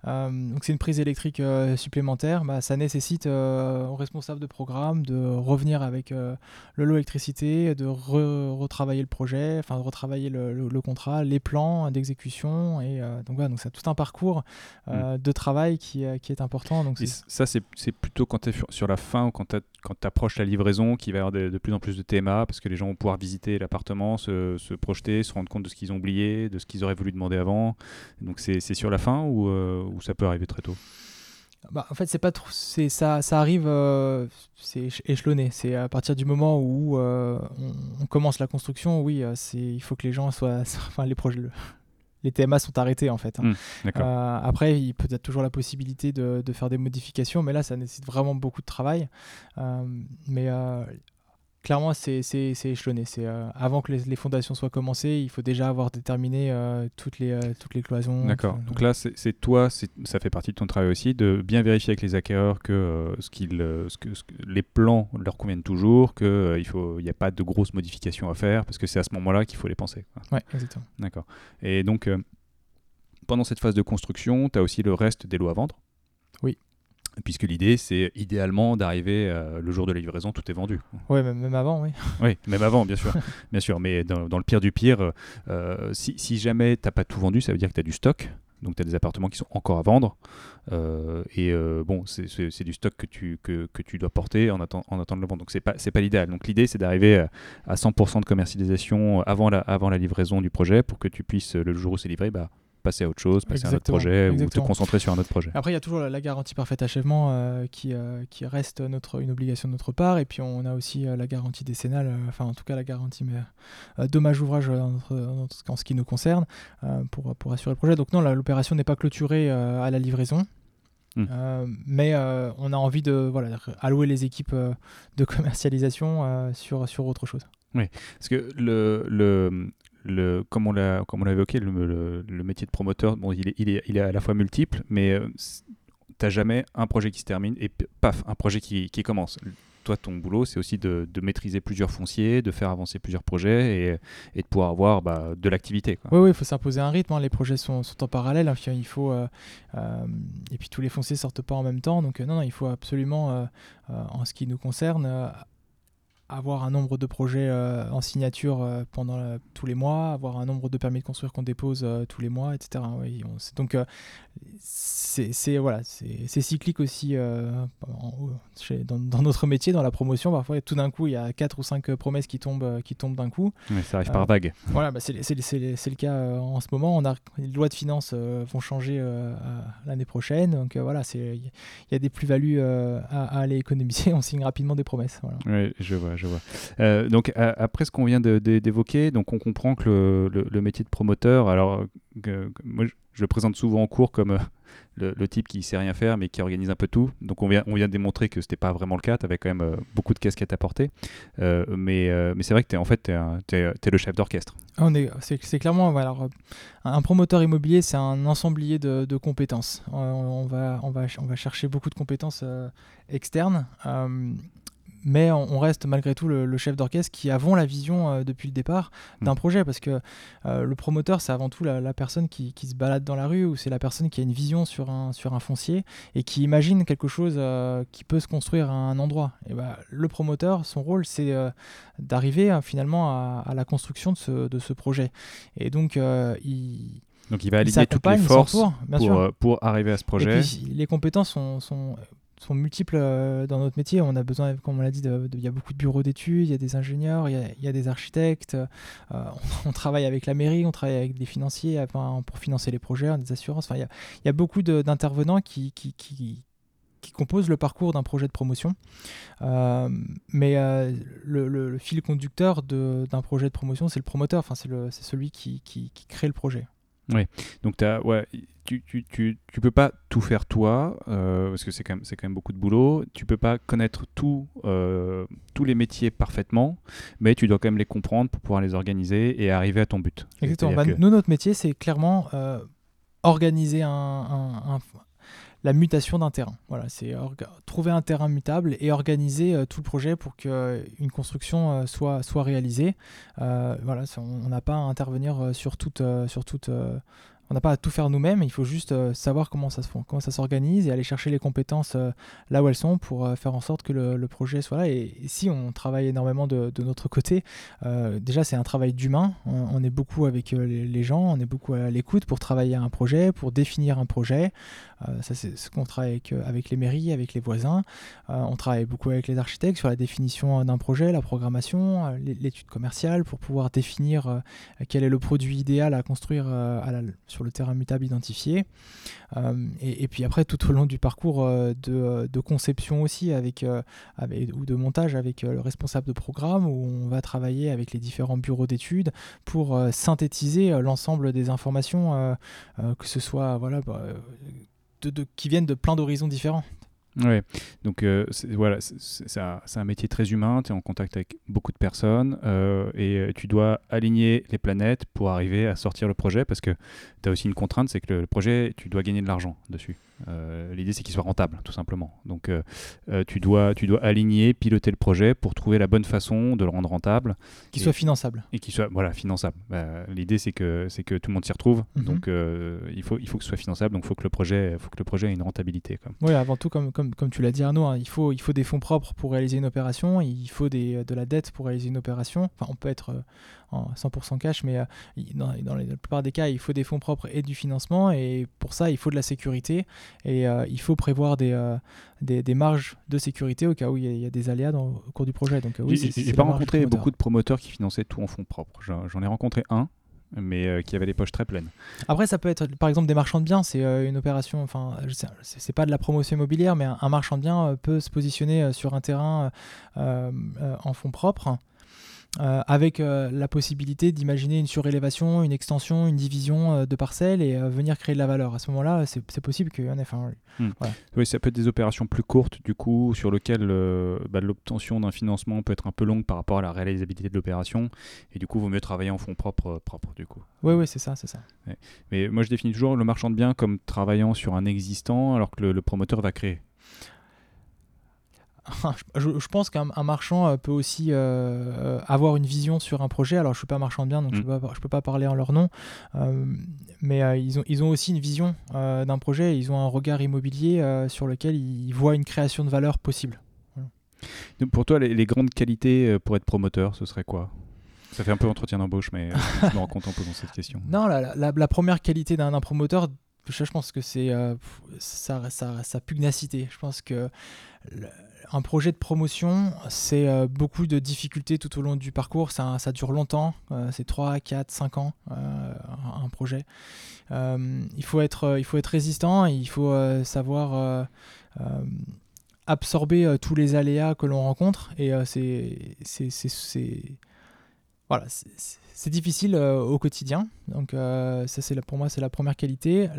Euh, donc c'est une prise électrique supplémentaire. Bah, ça nécessite euh, au responsable de programme de revenir avec le lot électricité, de retravailler le projet, enfin de retravailler le, contrat, les plans d'exécution. Et donc voilà, donc c'est tout un parcours mm. de travail qui, qui est important. Donc ça, c'est plutôt quand tu es sur la fin ou quand tu approches la livraison qu'il va y avoir de, plus en plus de TMA parce que les gens vont pouvoir visiter l'appartement, se, se, projeter, se rendre compte de ce qu'ils ont oublié, de ce qu'ils auraient voulu demander avant. Donc c'est sur la fin ou, ou ça peut arriver très tôt? Bah, en fait, c'est pas trop, c'est ça, ça arrive, euh, c'est échelonné. C'est à partir du moment où euh, on, commence la construction, oui, euh, c'est, il faut que les gens soient, enfin les projets, les TMA sont arrêtés en fait. Hein. Mmh, après, il peut être toujours la possibilité de, de, faire des modifications, mais là, ça nécessite vraiment beaucoup de travail. mais clairement, c'est échelonné. C'est euh, avant que les, fondations soient commencées, il faut déjà avoir déterminé euh, toutes, les, euh, toutes les cloisons. D'accord. Donc là, c'est toi, ça fait partie de ton travail aussi, de bien vérifier avec les acquéreurs que, ce ce que, les plans leur conviennent toujours, qu'il n'y a pas de grosses modifications à faire, parce que c'est à ce moment-là qu'il faut les penser. Oui, exactement. D'accord. Et donc, pendant cette phase de construction, tu as aussi le reste des lots à vendre? Oui puisque l'idée, c'est idéalement d'arriver euh, le jour de la livraison, tout est vendu. Oui, même, avant, oui. Oui, même avant, bien sûr. bien sûr. Mais dans, le pire du pire, euh, si, jamais tu n'as pas tout vendu, ça veut dire que tu as du stock. Donc tu as des appartements qui sont encore à vendre. Euh, et bon, c'est du stock que tu, que, que tu dois porter en, attendant en attendant le vendre. Donc c'est pas, pas l'idéal. Donc l'idée, c'est d'arriver à 100% de commercialisation avant la, avant la livraison du projet pour que tu puisses, le jour où c'est livré, bah, passer à autre chose, passer à un autre projet ou te concentrer sur un autre projet. Après, il y a toujours la, garantie parfait achèvement euh, qui, euh, qui reste notre, une obligation de notre part. Et puis, on a aussi euh, la garantie décennale, enfin, en tout cas, la garantie mais, dommage ouvrage en, ce qui nous concerne pour, pour assurer le projet. Donc, non, l'opération n'est pas clôturée à la livraison. Hmm. mais on a envie de voilà, allouer les équipes de commercialisation sur, sur autre chose. Oui, parce que le, le, comme on l'a évoqué, le, métier de promoteur, bon, il est, à la fois multiple, mais euh, tu n'as jamais un projet qui se termine et paf, un projet qui, commence. Toi, ton boulot, c'est aussi de, maîtriser plusieurs fonciers, de faire avancer plusieurs projets et, de pouvoir avoir bah, de l'activité. Oui, il faut s'imposer un rythme. Hein. Les projets sont, sont, en parallèle. Hein. Il faut, euh, euh, et puis tous les fonciers sortent pas en même temps. Donc non, non, il faut absolument, en ce qui nous concerne, avoir un nombre de projets euh, en signature euh, pendant tous les mois, avoir un nombre de permis de construire qu'on dépose euh, tous les mois, etc. Oui, donc c'est voilà, c'est cyclique aussi dans, notre métier, dans la promotion. Parfois, tout d'un coup, il y a quatre ou cinq promesses qui tombent, qui tombent d'un coup. Mais ça arrive par vague. Voilà, bah, c'est le cas en ce moment. On a, les lois de finances vont changer l'année prochaine. Donc voilà, il y a des plus-values à, aller économiser. On signe rapidement des promesses. Oui, je vois je vois. Euh, donc après ce qu'on vient d'évoquer, donc on comprend que le, métier de promoteur, alors moi je, le présente souvent en cours comme euh, le, type qui sait rien faire mais qui organise un peu tout. Donc on vient, on vient de démontrer que c'était pas vraiment le cas. Tu avais quand même euh, beaucoup de casquettes à porter. mais mais c'est vrai que es, en fait tu es, le chef d'orchestre. C'est clairement alors, un promoteur immobilier, c'est un ensemblier de, compétences. On, va, on, va, on va chercher beaucoup de compétences externes mais on, reste malgré tout le, chef d'orchestre qui avons la vision euh, depuis le départ d'un mm. projet parce que euh, le promoteur c'est avant tout la, personne qui, se balade dans la rue ou c'est la personne qui a une vision sur un, sur un foncier et qui imagine quelque chose euh, qui peut se construire à un endroit et bah, le promoteur son rôle c'est d'arriver finalement à, la construction de ce, de ce, projet et donc il donc il va aligner toutes les forces pour, pour, arriver à ce projet. Et puis, les compétences sont, sont sont multiples euh, dans notre métier. On a besoin, comme on l'a dit, il y a beaucoup de bureaux d'études, il y a des ingénieurs, il y a, des architectes. Euh, on, travaille avec la mairie, on travaille avec des financiers pour financer les projets, des assurances. Il, y a, beaucoup d'intervenants qui, qui, qui, composent le parcours d'un projet de promotion. Euh, mais le, fil conducteur d'un projet de promotion, c'est le promoteur, c'est celui qui, crée le projet. Oui, donc as, ouais, tu, tu, tu, tu, peux pas tout faire toi, euh, parce que c'est quand, même, quand même beaucoup de boulot. Tu peux pas connaître tout, euh, tous les métiers parfaitement, mais tu dois quand même les comprendre pour pouvoir les organiser et arriver à ton but. Exactement. Bah, nous, notre métier, c'est clairement euh, organiser un, un, la mutation d'un terrain. Voilà, c'est trouver un terrain mutable et organiser euh, tout le projet pour qu'une euh, construction euh, soit, soit réalisée. voilà, on n'a pas à intervenir sur toute, sur toute on n'a pas à tout faire nous-mêmes, il faut juste euh, savoir comment ça se fait, comment ça s'organise et aller chercher les compétences euh, là où elles sont pour euh, faire en sorte que le, projet soit là. Et, si on travaille énormément de, notre côté, déjà c'est un travail d'humain. On, est beaucoup avec les, gens, on est beaucoup à l'écoute pour travailler un projet, pour définir un projet. Ça c'est ce qu'on travaille avec, avec, les mairies, avec les voisins. on travaille beaucoup avec les architectes sur la définition d'un projet, la programmation, l'étude commerciale pour pouvoir définir quel est le produit idéal à construire sur le terrain mutable identifié. Euh, et, puis après, tout au long du parcours euh, de, conception aussi, euh, avec, ou de montage avec le responsable de programme, où on va travailler avec les différents bureaux d'études pour synthétiser l'ensemble des informations, que ce soit voilà, bah, qui viennent de plein d'horizons différents. Oui, donc voilà, c'est un, métier très humain, tu es en contact avec beaucoup de personnes et tu dois aligner les planètes pour arriver à sortir le projet parce que tu as aussi une contrainte, c'est que le projet, tu dois gagner de l'argent dessus. Euh, l'idée, c'est qu'il soit rentable, tout simplement. Donc, euh, euh, tu, dois, tu dois aligner, piloter le projet pour trouver la bonne façon de le rendre rentable. Qu'il soit finançable. Et qu'il soit voilà, finançable. Bah, l'idée, c'est que, c'est que tout le monde s'y retrouve. Mhm. Donc, il, faut, il faut que ce soit finançable. Donc, il faut que le projet, faut que le projet ait une rentabilité. Oui, avant tout, comme, comme, comme tu l'as dit, Arnaud, hein, il, faut, il faut des fonds propres pour réaliser une opération. Il faut des, de la dette pour réaliser une opération. Enfin, on peut être en 100% cash, mais dans, dans, la plupart des cas, il faut des fonds propres et du financement. Et pour ça, il faut de la sécurité. Et euh, il faut prévoir euh, des, des, marges de sécurité au cas où il y, a, des aléas dans, au cours du projet. Donc, euh, oui, j'ai pas rencontré beaucoup de promoteurs qui finançaient tout en fonds propres. J'en ai rencontré un mais qui avait des poches très pleines. Après, ça peut être par exemple des marchands de biens, c'est une opération, enfin, c'est pas de la promotion immobilière, mais un, marchand de biens peut se positionner sur un terrain en fonds propres euh, avec euh, la possibilité d'imaginer une surélévation, une extension, une division euh, de parcelles et venir créer de la valeur. À ce moment-là, c'est possible qu'il y en ait. Hmm. Oui, ça peut être des opérations plus courtes, du coup, sur lesquelles bah, l'obtention d'un financement peut être un peu longue par rapport à la réalisabilité de l'opération. Et du coup, il vaut mieux travailler en fonds propres, propre, du coup. Oui, oui, c'est ça, c'est ça. Mais moi, je définis toujours le marchand de biens comme travaillant sur un existant, alors que le promoteur va créer. Je, pense qu'un marchand euh, peut aussi euh, euh, avoir une vision sur un projet. Alors, je ne suis pas marchand de biens, donc je ne mm. peux, pas parler en leur nom. mais ils, ont, ils ont aussi une vision d'un projet. Ils ont un regard immobilier sur lequel ils voient une création de valeur possible. pour toi, les, grandes qualités pour être promoteur, ce serait quoi? Ça fait un peu entretien d'embauche, mais je me rends compte en posant cette question. Non, la, la première qualité d'un promoteur, je pense que c'est sa, sa, pugnacité. Je pense que un projet de promotion, c'est euh, beaucoup de difficultés tout au long du parcours. Ça, dure longtemps, euh, c'est 3, 4, 5 ans euh, un projet. il, faut être, il faut être résistant, il faut savoir absorber tous les aléas que l'on rencontre. Et c'est voilà, c'est difficile au quotidien. Donc ça, c'est pour moi, c'est la première qualité.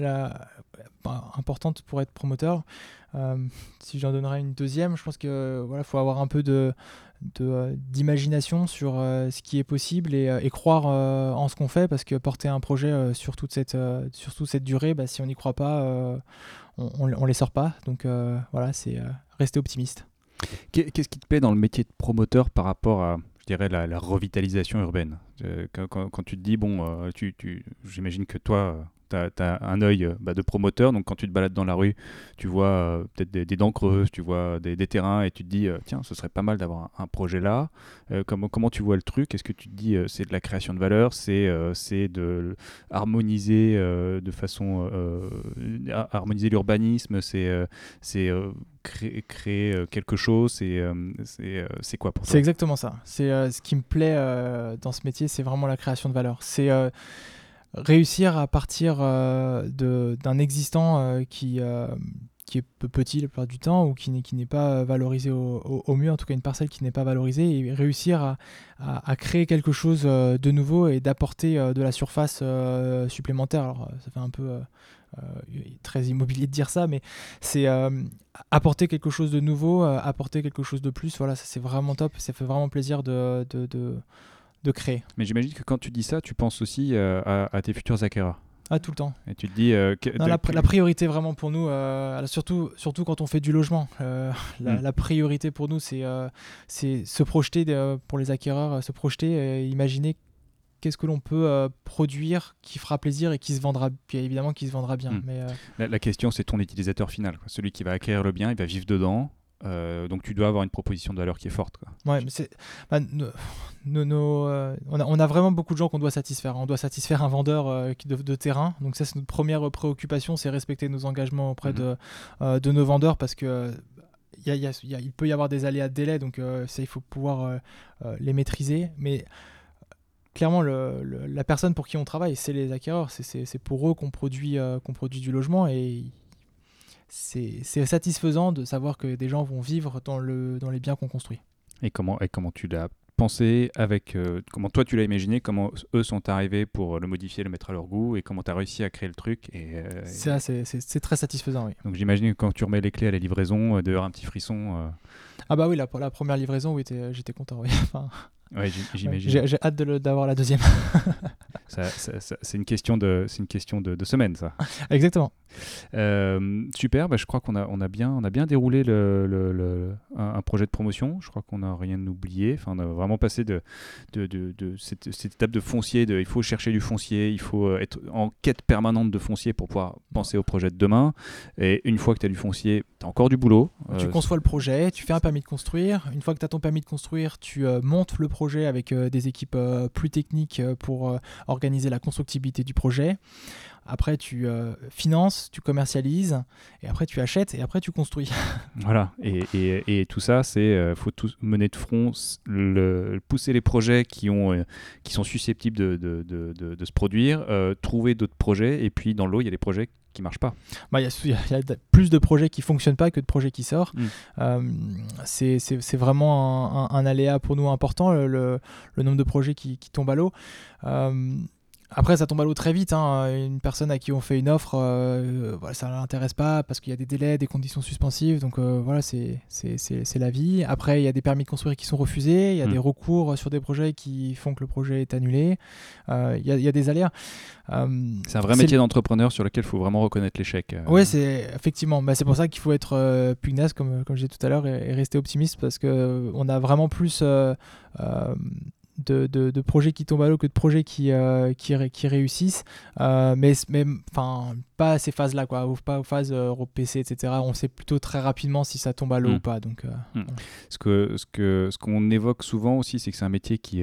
Bah, importante pour être promoteur. Euh, si j'en donnerais une deuxième, je pense que voilà, faut avoir un peu de euh, d'imagination sur euh, ce qui est possible et, croire en ce qu'on fait parce que porter un projet sur toute cette sur toute cette durée bah, si on n'y croit pas on, on, les sort pas donc voilà c'est rester optimiste qu'est-ce qui te plaît dans le métier de promoteur par rapport à dirais la, revitalisation urbaine. Quand, quand, tu te dis bon tu, tu j'imagine que toi tu as, un œil euh, bah, de promoteur, donc quand tu te balades dans la rue, tu vois euh, peut-être des, dents creuses, tu vois des, terrains, et tu te dis, euh, tiens, ce serait pas mal d'avoir un, projet là. comment, comment tu vois le truc? Est-ce que tu te dis, c'est de la création de valeur, c'est c'est de harmoniser de façon... harmoniser l'urbanisme, c'est c'est créer, créer, quelque chose, c'est c'est quoi pour toi? C'est exactement ça. C'est ce qui me plaît dans ce métier, c'est vraiment la création de valeur. C'est réussir à partir euh, d'un existant euh, qui, euh, qui est petit la plupart du temps ou qui n'est pas valorisé au, mieux, en tout cas une parcelle qui n'est pas valorisée, et réussir à, à, créer quelque chose de nouveau et d'apporter de la surface supplémentaire. Alors ça fait un peu très immobilier de dire ça, mais c'est apporter quelque chose de nouveau, apporter quelque chose de plus. Voilà, ça c'est vraiment top, ça fait vraiment plaisir de de créer. Mais j'imagine que quand tu dis ça, tu penses aussi euh, à, tes futurs acquéreurs. Ah, tout le temps. Et tu te dis. Euh, la, priorité vraiment pour nous, euh, surtout, surtout quand on fait du logement, hmm. la, priorité pour nous, c'est c'est se projeter pour les acquéreurs, se projeter, et imaginer qu'est-ce que l'on peut produire qui fera plaisir et qui se vendra, bien évidemment qui se vendra bien. Hmm. Mais, la, question, c'est ton utilisateur final, celui qui va acquérir le bien, il va vivre dedans. Donc tu dois avoir une proposition de valeur qui est forte. Quoi. Ouais, mais c'est, bah, nos, on, a, on, a, vraiment beaucoup de gens qu'on doit satisfaire. On doit satisfaire un vendeur de, de, terrain. Donc ça, c'est notre première préoccupation, c'est respecter nos engagements auprès mhm. de, de nos vendeurs parce que il peut y avoir des aléas de délai, donc euh, ça, il faut pouvoir euh, euh, les maîtriser. Mais clairement, la personne pour qui on travaille, c'est les acquéreurs. C'est pour eux qu'on produit, qu'on produit du logement et c'est satisfaisant de savoir que des gens vont vivre dans, le, dans les biens qu'on construit. Et comment, et comment tu l'as pensé avec comment toi tu l'as imaginé, comment eux sont arrivés pour le modifier, le mettre à leur goût et comment tu as réussi à créer le truc. Et, c'est très satisfaisant, oui. Donc j'imagine que quand tu remets les clés à la livraison, d'ailleurs un petit frisson. Ah bah oui, la, la première livraison, oui, j'étais content, oui. enfin, Ouais, j'imagine. J'ai hâte d'avoir la deuxième. c'est une question de, une question de, de semaine, ça. Exactement. Euh, super, bah, je crois qu'on a, on a, bien, on a bien déroulé le, le, un, projet de promotion. Je crois qu'on n'a rien oublié. Enfin, on a vraiment passé de, de, de, cette, cette, étape de foncier. De, il faut chercher du foncier, il faut euh, être en quête permanente de foncier pour pouvoir penser au projet de demain. Et une fois que tu as du foncier, tu as encore du boulot. Tu euh, conçois le projet, tu fais un permis de construire. Une fois que tu as ton permis de construire, tu montes le projet avec des équipes plus techniques pour organiser la constructibilité du projet. Après, tu euh, finances, tu commercialises, et après, tu achètes, et après, tu construis. voilà. Et, et, et tout ça, c'est euh, faut tout mener de front, le, pousser les projets qui, ont, euh, qui sont susceptibles de, de, de, de se produire, trouver d'autres projets, et puis dans l'eau, il y a des projets qui marchent pas. Bah, il y, y, a plus de projets qui fonctionnent pas que de projets qui sortent. Mm. c'est vraiment un, un, aléa pour nous important, le, le, nombre de projets qui, qui tombent à l'eau. Après, ça tombe à l'eau très vite. Hein. Une personne à qui on fait une offre, euh, voilà, ça ne l'intéresse pas parce qu'il y a des délais, des conditions suspensives. Donc euh, voilà, c'est la vie. Après, il y a des permis de construire qui sont refusés. Il y a hmm. des recours sur des projets qui font que le projet est annulé. Euh, il, y a, des aléas. c'est un vrai métier d'entrepreneur sur lequel il faut vraiment reconnaître l'échec. Oui, c'est effectivement. Bah, c'est pour ça qu'il faut être pugnace, comme, comme je disais tout à l'heure, et, et, rester optimiste parce qu'on a vraiment plus de, de, projets qui tombent à l'eau que de projets qui, euh, qui, qui, réussissent. Euh, mais enfin, pas à ces phases-là, quoi, pas aux phases euh, PC, etc. On sait plutôt très rapidement si ça tombe à l'eau hmm. ou pas. Donc, hmm. Ce qu'on ce que, ce qu'on évoque souvent aussi, c'est que c'est un métier qui,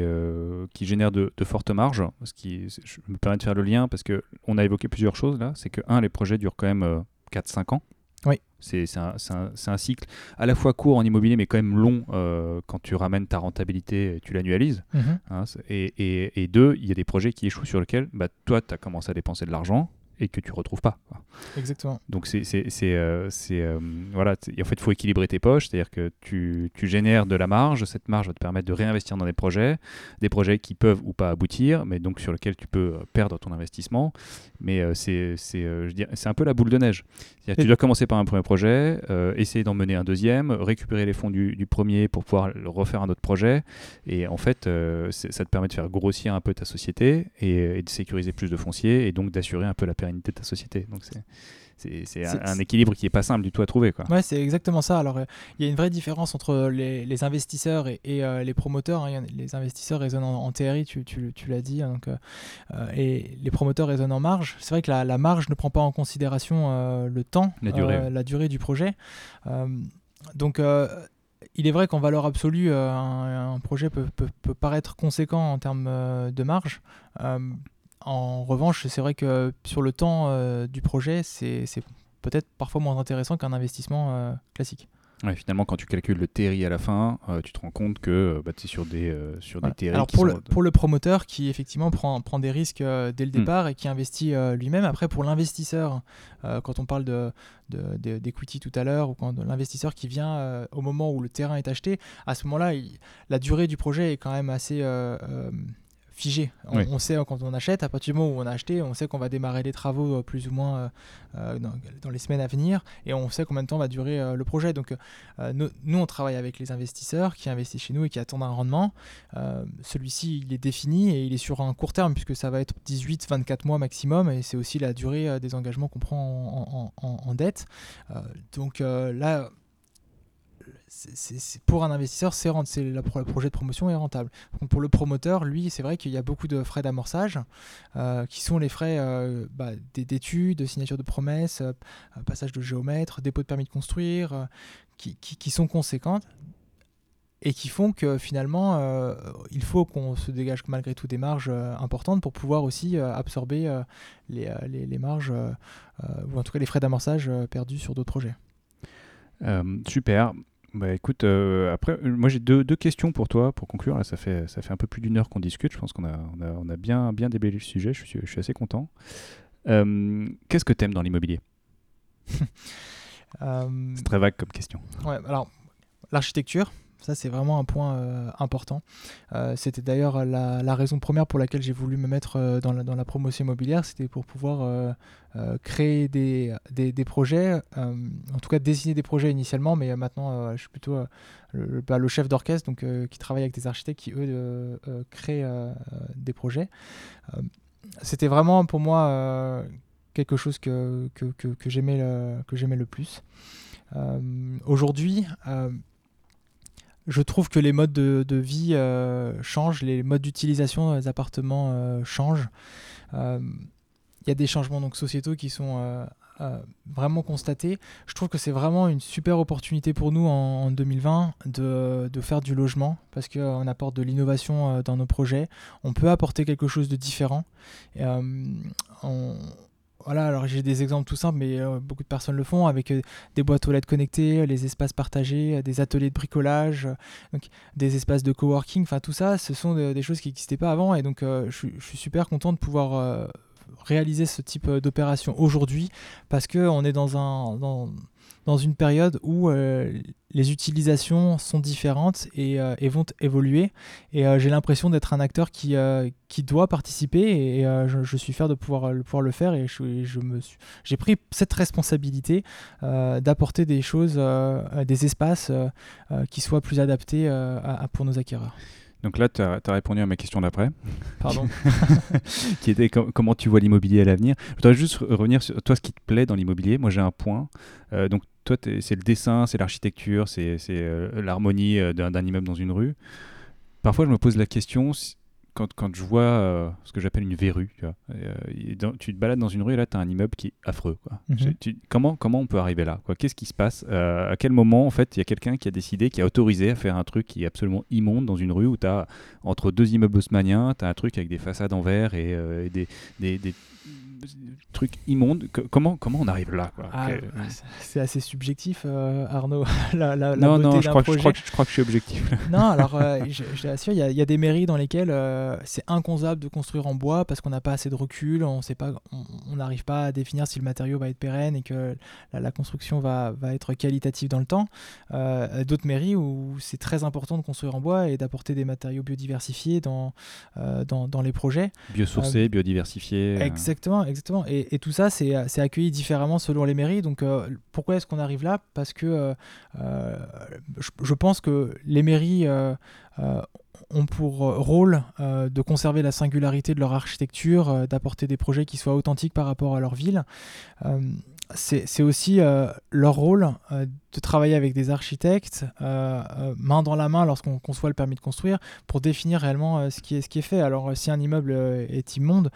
qui génère de, de, fortes marges. Ce qui je me permets de faire le lien parce qu'on a évoqué plusieurs choses là. C'est que, un, les projets durent quand même 4-5 ans. Oui. C'est un, un, un, cycle à la fois court en immobilier, mais quand même long euh, quand tu ramènes ta rentabilité, tu l'annualises. Mhm. Hein, et, et, et, deux, il y a des projets qui échouent sur lesquels bah, toi, tu as commencé à dépenser de l'argent, et que tu retrouves pas. Exactement. Donc c'est euh, euh, voilà en fait il faut équilibrer tes poches, c'est-à-dire que tu, tu, génères de la marge, cette marge va te permettre de réinvestir dans des projets, des projets qui peuvent ou pas aboutir, mais donc sur lesquels tu peux euh, perdre ton investissement. Mais c'est c'est c'est un peu la boule de neige. Tu dois commencer par un premier projet, essayer d'en mener un deuxième, récupérer les fonds du, du, premier pour pouvoir refaire un autre projet, et en fait ça te permet de faire grossir un peu ta société et, et de sécuriser plus de foncier et donc d'assurer un peu la de ta société. Donc c'est un, équilibre qui est pas simple du tout à trouver. Quoi. Ouais, c'est exactement ça. Alors, euh, il y a une vraie différence entre les, investisseurs et, euh, les promoteurs. Hein. Les investisseurs raisonnent en, TRI, tu, tu, tu l'as dit, hein, donc, euh, et les promoteurs raisonnent en marge. C'est vrai que la, la, marge ne prend pas en considération le temps, la durée, la durée du projet. donc, il est vrai qu'en valeur absolue, un, projet peut, peut, peut, paraître conséquent en termes de marge. En revanche, c'est vrai que sur le temps euh, du projet, c'est peut-être parfois moins intéressant qu'un investissement euh, classique. Ouais, finalement, quand tu calcules le TRI à la fin, euh, tu te rends compte que bah, tu es sur des, sur des TRI Alors pour, le, pour le promoteur qui effectivement prend, prend des risques dès le hmm. départ et qui investit lui-même, après pour l'investisseur, quand on parle d'equity de, tout à l'heure, ou quand l'investisseur qui vient au moment où le terrain est acheté, à ce moment-là, la durée du projet est quand même assez figé. On, sait quand on achète, à partir du moment où on a acheté, on sait qu'on va démarrer les travaux euh, plus ou moins euh, euh, dans, les semaines à venir et on sait combien de temps va durer le projet. Donc nous, on travaille avec les investisseurs qui investissent chez nous et qui attendent un rendement. Celui-ci, il est défini et il est sur un court terme puisque ça va être 18-24 mois maximum et c'est aussi la durée des engagements qu'on prend en, en, dette. donc là, pour un investisseur, c'est le projet de promotion est rentable. pour le promoteur, lui, c'est vrai qu'il y a beaucoup de frais d'amorçage, euh, qui sont les frais euh, bah, d'études, de signature de promesses, euh, passage de géomètre, dépôt de permis de construire, qui, qui, sont conséquentes et qui font que finalement, il faut qu'on se dégage malgré tout des marges importantes pour pouvoir aussi absorber les, marges, ou en tout cas les frais d'amorçage perdus sur d'autres projets. super. Bah écoute, euh, après, euh, moi j'ai deux, deux, questions pour toi pour conclure. Là, ça fait, ça fait un peu plus d'une heure qu'on discute. Je pense qu'on a, on a, on a, bien, bien déblayé le sujet. Je suis, je suis assez content. Euh, qu'est-ce que tu aimes dans l'immobilier? C'est très vague comme question. Ouais, alors l'architecture, ça, c'est vraiment un point euh, important. Euh, c'était d'ailleurs la, raison première pour laquelle j'ai voulu me mettre euh, dans, la, promotion immobilière, c'était pour pouvoir créer des, projets, en tout cas dessiner des projets initialement, mais maintenant je suis plutôt le, bah, le, chef d'orchestre donc, qui travaille avec des architectes qui, eux, créent des projets. c'était vraiment pour moi quelque chose que j'aimais le, plus. Aujourd'hui, je trouve que les modes de, vie euh, changent, les modes d'utilisation des appartements euh, changent. Euh, il y a des changements donc, sociétaux qui sont vraiment constatés. Je trouve que c'est vraiment une super opportunité pour nous en, 2020 de, faire du logement parce qu'on apporte de l'innovation dans nos projets. On peut apporter quelque chose de différent. Voilà, alors j'ai des exemples tout simples, mais euh, beaucoup de personnes le font avec euh, des boîtes aux lettres connectées, les espaces partagés, euh, des ateliers de bricolage, des espaces de coworking. Enfin, tout ça, ce sont des choses qui n'existaient pas avant. Et donc, je suis super content de pouvoir réaliser ce type d'opération aujourd'hui parce qu'on est dans un. Dans une période où euh, les utilisations sont différentes et, euh, vont évoluer. Et euh, j'ai l'impression d'être un acteur qui, qui doit participer et, je, suis fier de pouvoir, pouvoir le faire et je, je me j'ai pris cette responsabilité d'apporter des choses, des espaces qui soient plus adaptés pour nos acquéreurs. Donc là, tu as, répondu à ma question d'après. Pardon. qui était comment tu vois l'immobilier à l'avenir? Je voudrais juste revenir sur toi, ce qui te plaît dans l'immobilier. Moi, j'ai un point. donc, toi, c'est le dessin, c'est l'architecture, c'est euh, l'harmonie euh, d'un immeuble dans une rue. Parfois, je me pose la question, quand, quand je vois euh, ce que j'appelle une verrue, tu, vois, tu te balades dans une rue et là, tu as un immeuble qui est affreux. Quoi. Mhm. comment, comment on peut arriver là Qu'est-ce qui se passe? À quel moment, en fait, il y a quelqu'un qui a décidé, qui a autorisé à faire un truc qui est absolument immonde dans une rue où tu as, entre deux immeubles haussmanniens, tu as un truc avec des façades en verre et, des, des, des truc immonde. comment, comment on arrive là ah, C'est assez subjectif, euh, Arnaud. la, la, non, non, je crois, que, je, crois que, je crois que je suis objectif. non, alors, euh, je, je il y, a des mairies dans lesquelles euh, c'est inconcevable de construire en bois parce qu'on n'a pas assez de recul, on sait pas, on n'arrive pas à définir si le matériau va être pérenne et que la, construction va, va, être qualitative dans le temps. D'autres mairies où c'est très important de construire en bois et d'apporter des matériaux biodiversifiés dans, dans, dans, les projets. Biosourcés, biodiversifiés. Exactement, exactement. Et, tout ça, euh, c'est accueilli différemment selon les mairies. Donc, euh, pourquoi est-ce qu'on arrive là? Parce que euh, je, pense que les mairies ont pour rôle de conserver la singularité de leur architecture, d'apporter des projets qui soient authentiques par rapport à leur ville c'est aussi euh, leur rôle euh, de travailler avec des architectes, euh, main dans la main lorsqu'on conçoit le permis de construire, pour définir réellement ce, qui est, ce qui est fait. Alors si un immeuble est immonde,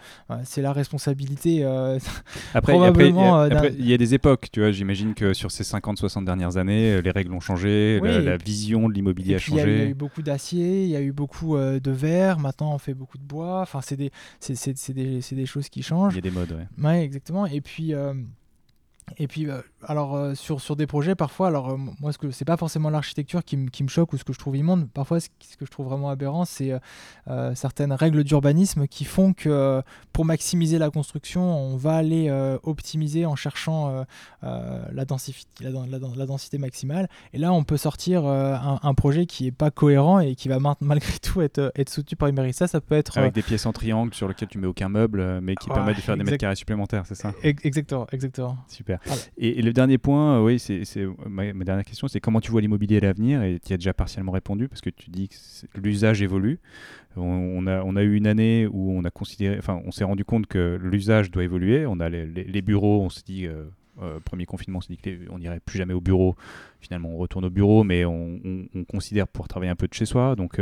c'est la responsabilité après, probablement... il y, a des époques, tu vois, j'imagine que sur ces 50-60 dernières années, les règles ont changé, la, vision de l'immobilier a changé. Il y, a eu beaucoup d'acier, il y a eu beaucoup de verre, maintenant on fait beaucoup de bois, enfin c'est des, des, des, choses qui changent. Il y a des modes, ouais. Ouais, exactement. Et puis... Et puis, euh, alors euh, sur, sur des projets, parfois, alors euh, moi, ce que c'est pas forcément l'architecture qui, qui, me choque ou ce que je trouve immonde. Parfois, ce, que je trouve vraiment aberrant, c'est certaines règles d'urbanisme qui font que pour maximiser la construction, on va aller optimiser en cherchant la, densité, la, la, densité maximale. Et là, on peut sortir un, projet qui est pas cohérent et qui va malgré tout être, être soutenu par une mairie. Ça, ça peut être avec des pièces en triangle sur lesquelles tu mets aucun meuble, mais qui permettent de faire des mètres carrés supplémentaires, c'est ça? Exactement, exactement. Super. Et, le dernier point, euh, oui, c'est ma, dernière question, c'est comment tu vois l'immobilier à l'avenir Et tu as déjà partiellement répondu parce que tu dis que l'usage évolue. On, a, eu une année où on a considéré, enfin, on s'est rendu compte que l'usage doit évoluer. On a les, bureaux, on se dit. Euh, premier confinement, on s'est dit qu'on n'irait plus jamais au bureau. Finalement, on retourne au bureau, mais on, considère pouvoir travailler un peu de chez soi. Donc,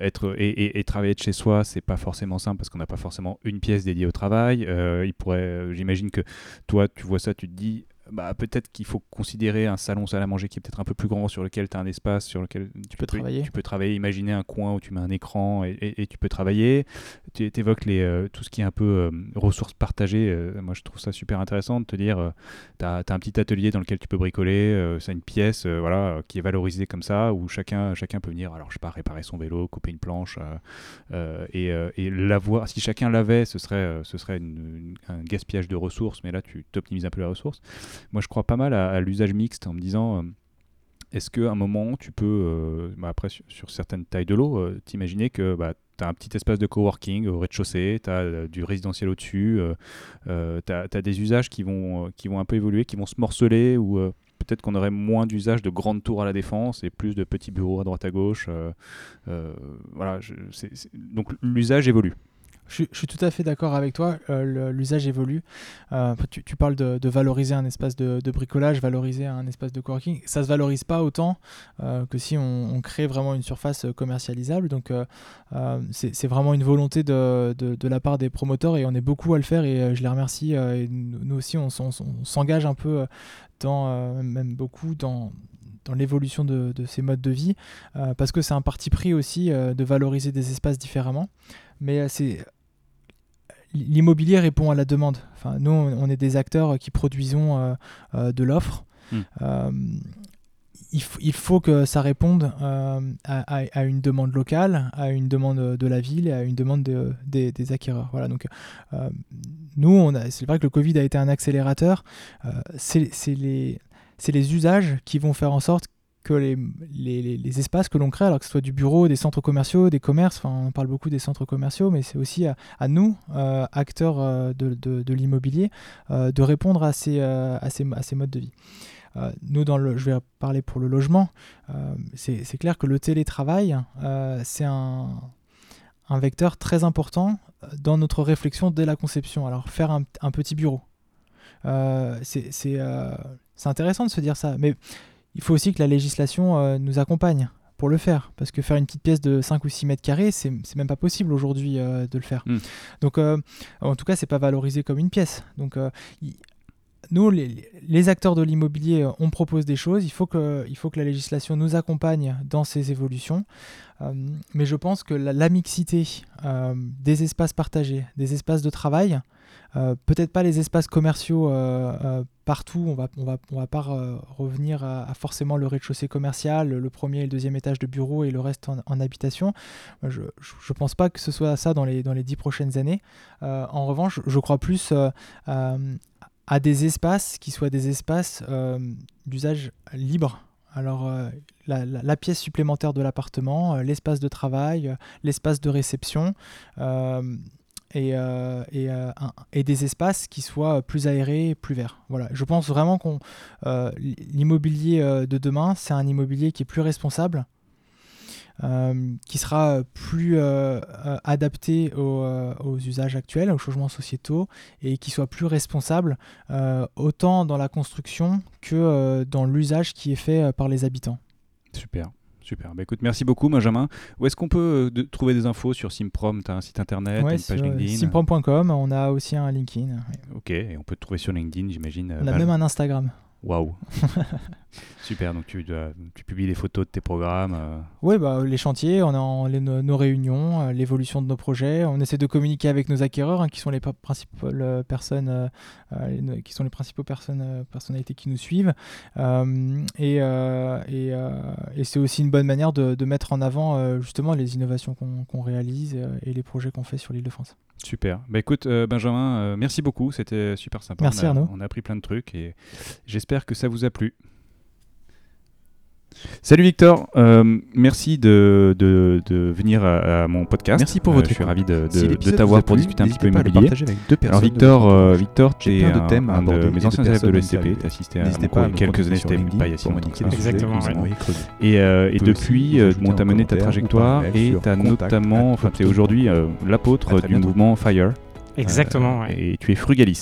être et, travailler de chez soi, c'est pas forcément simple parce qu'on n'a pas forcément une pièce dédiée au travail. il pourrait, j'imagine que toi, tu vois ça, tu te dis bah, peut-être qu'il faut considérer un salon salle à manger qui est peut-être un peu plus grand, sur lequel tu as un espace, sur lequel tu, peux, travailler. Tu peux travailler, imaginer un coin où tu mets un écran et, tu peux travailler. Tu évoques les, euh, tout ce qui est un peu euh, ressources partagées. Euh, moi, je trouve ça super intéressant de te dire, tu as, un petit atelier dans lequel tu peux bricoler, c'est une pièce voilà, qui est valorisée comme ça, où chacun, chacun peut venir, alors je sais pas, réparer son vélo, couper une planche, et, et l'avoir. Si chacun l'avait, ce serait, ce serait un gaspillage de ressources, mais là, tu t'optimises un peu les ressources. Moi, je crois pas mal à, l'usage mixte en me disant euh, est-ce qu'à un moment, tu peux, euh, bah, après, sur, certaines tailles de l'eau, euh, t'imaginer que bah, tu as un petit espace de coworking au rez-de-chaussée, tu as du résidentiel au-dessus, tu as, des usages qui vont, qui vont un peu évoluer, qui vont se morceler, ou peut-être qu'on aurait moins d'usage de grandes tours à la défense et plus de petits bureaux à droite à gauche. voilà, donc l'usage évolue. Je, suis tout à fait d'accord avec toi, euh, l'usage évolue. Euh, tu, parles de, valoriser un espace de, bricolage, valoriser un espace de coworking. Ça ne se valorise pas autant euh, que si on, crée vraiment une surface commercialisable. Donc c'est vraiment une volonté de, la part des promoteurs et on est beaucoup à le faire et je les remercie. nous aussi, on, s'engage un peu dans, même beaucoup dans, dans l'évolution de, ces modes de vie, parce que c'est un parti pris aussi de valoriser des espaces différemment. Mais c'est l'immobilier répond à la demande. Enfin, nous, on est des acteurs qui produisons euh, euh, de l'offre. Hmm. Euh, il, faut que ça réponde à, une demande locale, à une demande de la ville et à une demande des acquéreurs. Voilà, donc nous, c'est vrai que le Covid a été un accélérateur. c'est les, les usages qui vont faire en sorte que les, les, espaces que l'on crée, alors que ce soit du bureau, des centres commerciaux, des commerces, enfin, on parle beaucoup des centres commerciaux, mais c'est aussi à, nous, euh, acteurs euh, de, de, l'immobilier, euh, de répondre à ces, à ces, à ces modes de vie. nous, dans le, je vais parler pour le logement, c'est clair que le télétravail, c'est un, un, vecteur très important dans notre réflexion dès la conception. Alors, faire un, petit bureau, c'est intéressant de se dire ça, mais il faut aussi que la législation euh, nous accompagne pour le faire. Parce que faire une petite pièce de 5 ou 6 mètres carrés, c'est même pas possible aujourd'hui euh, de le faire. Hmm. Donc, euh, en tout cas, c'est pas valorisé comme une pièce. Donc, nous, les, acteurs de l'immobilier, on propose des choses. Il faut, que, il faut que la législation nous accompagne dans ces évolutions. mais je pense que la mixité des espaces partagés, des espaces de travail, peut-être pas les espaces commerciaux euh, euh, partout, on va, on va, on va pas revenir à, forcément le rez-de-chaussée commercial, le premier et le deuxième étage de bureau et le reste en, habitation. Je ne pense pas que ce soit ça dans les, dans les dix prochaines années. en revanche, je crois plus à des espaces qui soient des espaces d'usage libre. Alors, la, pièce supplémentaire de l'appartement, l'espace de travail, l'espace de réception, et, euh, euh, et, des espaces qui soient plus aérés, plus verts. Voilà. Je pense vraiment que euh, l'immobilier de demain, c'est un immobilier qui est plus responsable, qui sera plus adapté aux, usages actuels, aux changements sociétaux, et qui soit plus responsable autant dans la construction que dans l'usage qui est fait par les habitants. Super. Super. Bah, écoute, merci beaucoup, Benjamin. Où est-ce qu'on peut euh, trouver des infos sur Simprom Tu as un site internet, une page LinkedIn? Simprom.com. On a aussi un LinkedIn. Ok, et on peut te trouver sur LinkedIn, j'imagine. On a même un Instagram. Waouh Super, donc tu, tu, publies des photos de tes programmes euh. Oui, bah, les chantiers, on a nos, réunions, euh, l'évolution de nos projets. On essaie de communiquer avec nos acquéreurs, hein, qui sont les principales euh, personnes, qui sont les principaux personnes, personnalités qui nous suivent. et, et, et c'est aussi une bonne manière de, mettre en avant justement les innovations qu'on réalise et les projets qu'on fait sur l'île de France. Super. Bah écoute, Benjamin, merci beaucoup. C'était super sympa. Merci on Arnaud. On a appris plein de trucs et j'espère que ça vous a plu. Salut Victor, euh, merci de, de, de venir à, mon podcast. Merci pour votre. Euh, je suis ravi de, de, t'avoir pour discuter un petit peu immobilier. Alors Victor, euh, Victor, tu es un, de, un de mes anciens élèves de l'ESTP. Tu as assisté à mon quelques années, c'était pas il y a si longtemps Exactement. Et, euh, et depuis, bon, tu as mené ta trajectoire et tu as notamment, enfin, tu es aujourd'hui l'apôtre du mouvement FIRE. Exactement. Et tu es frugaliste.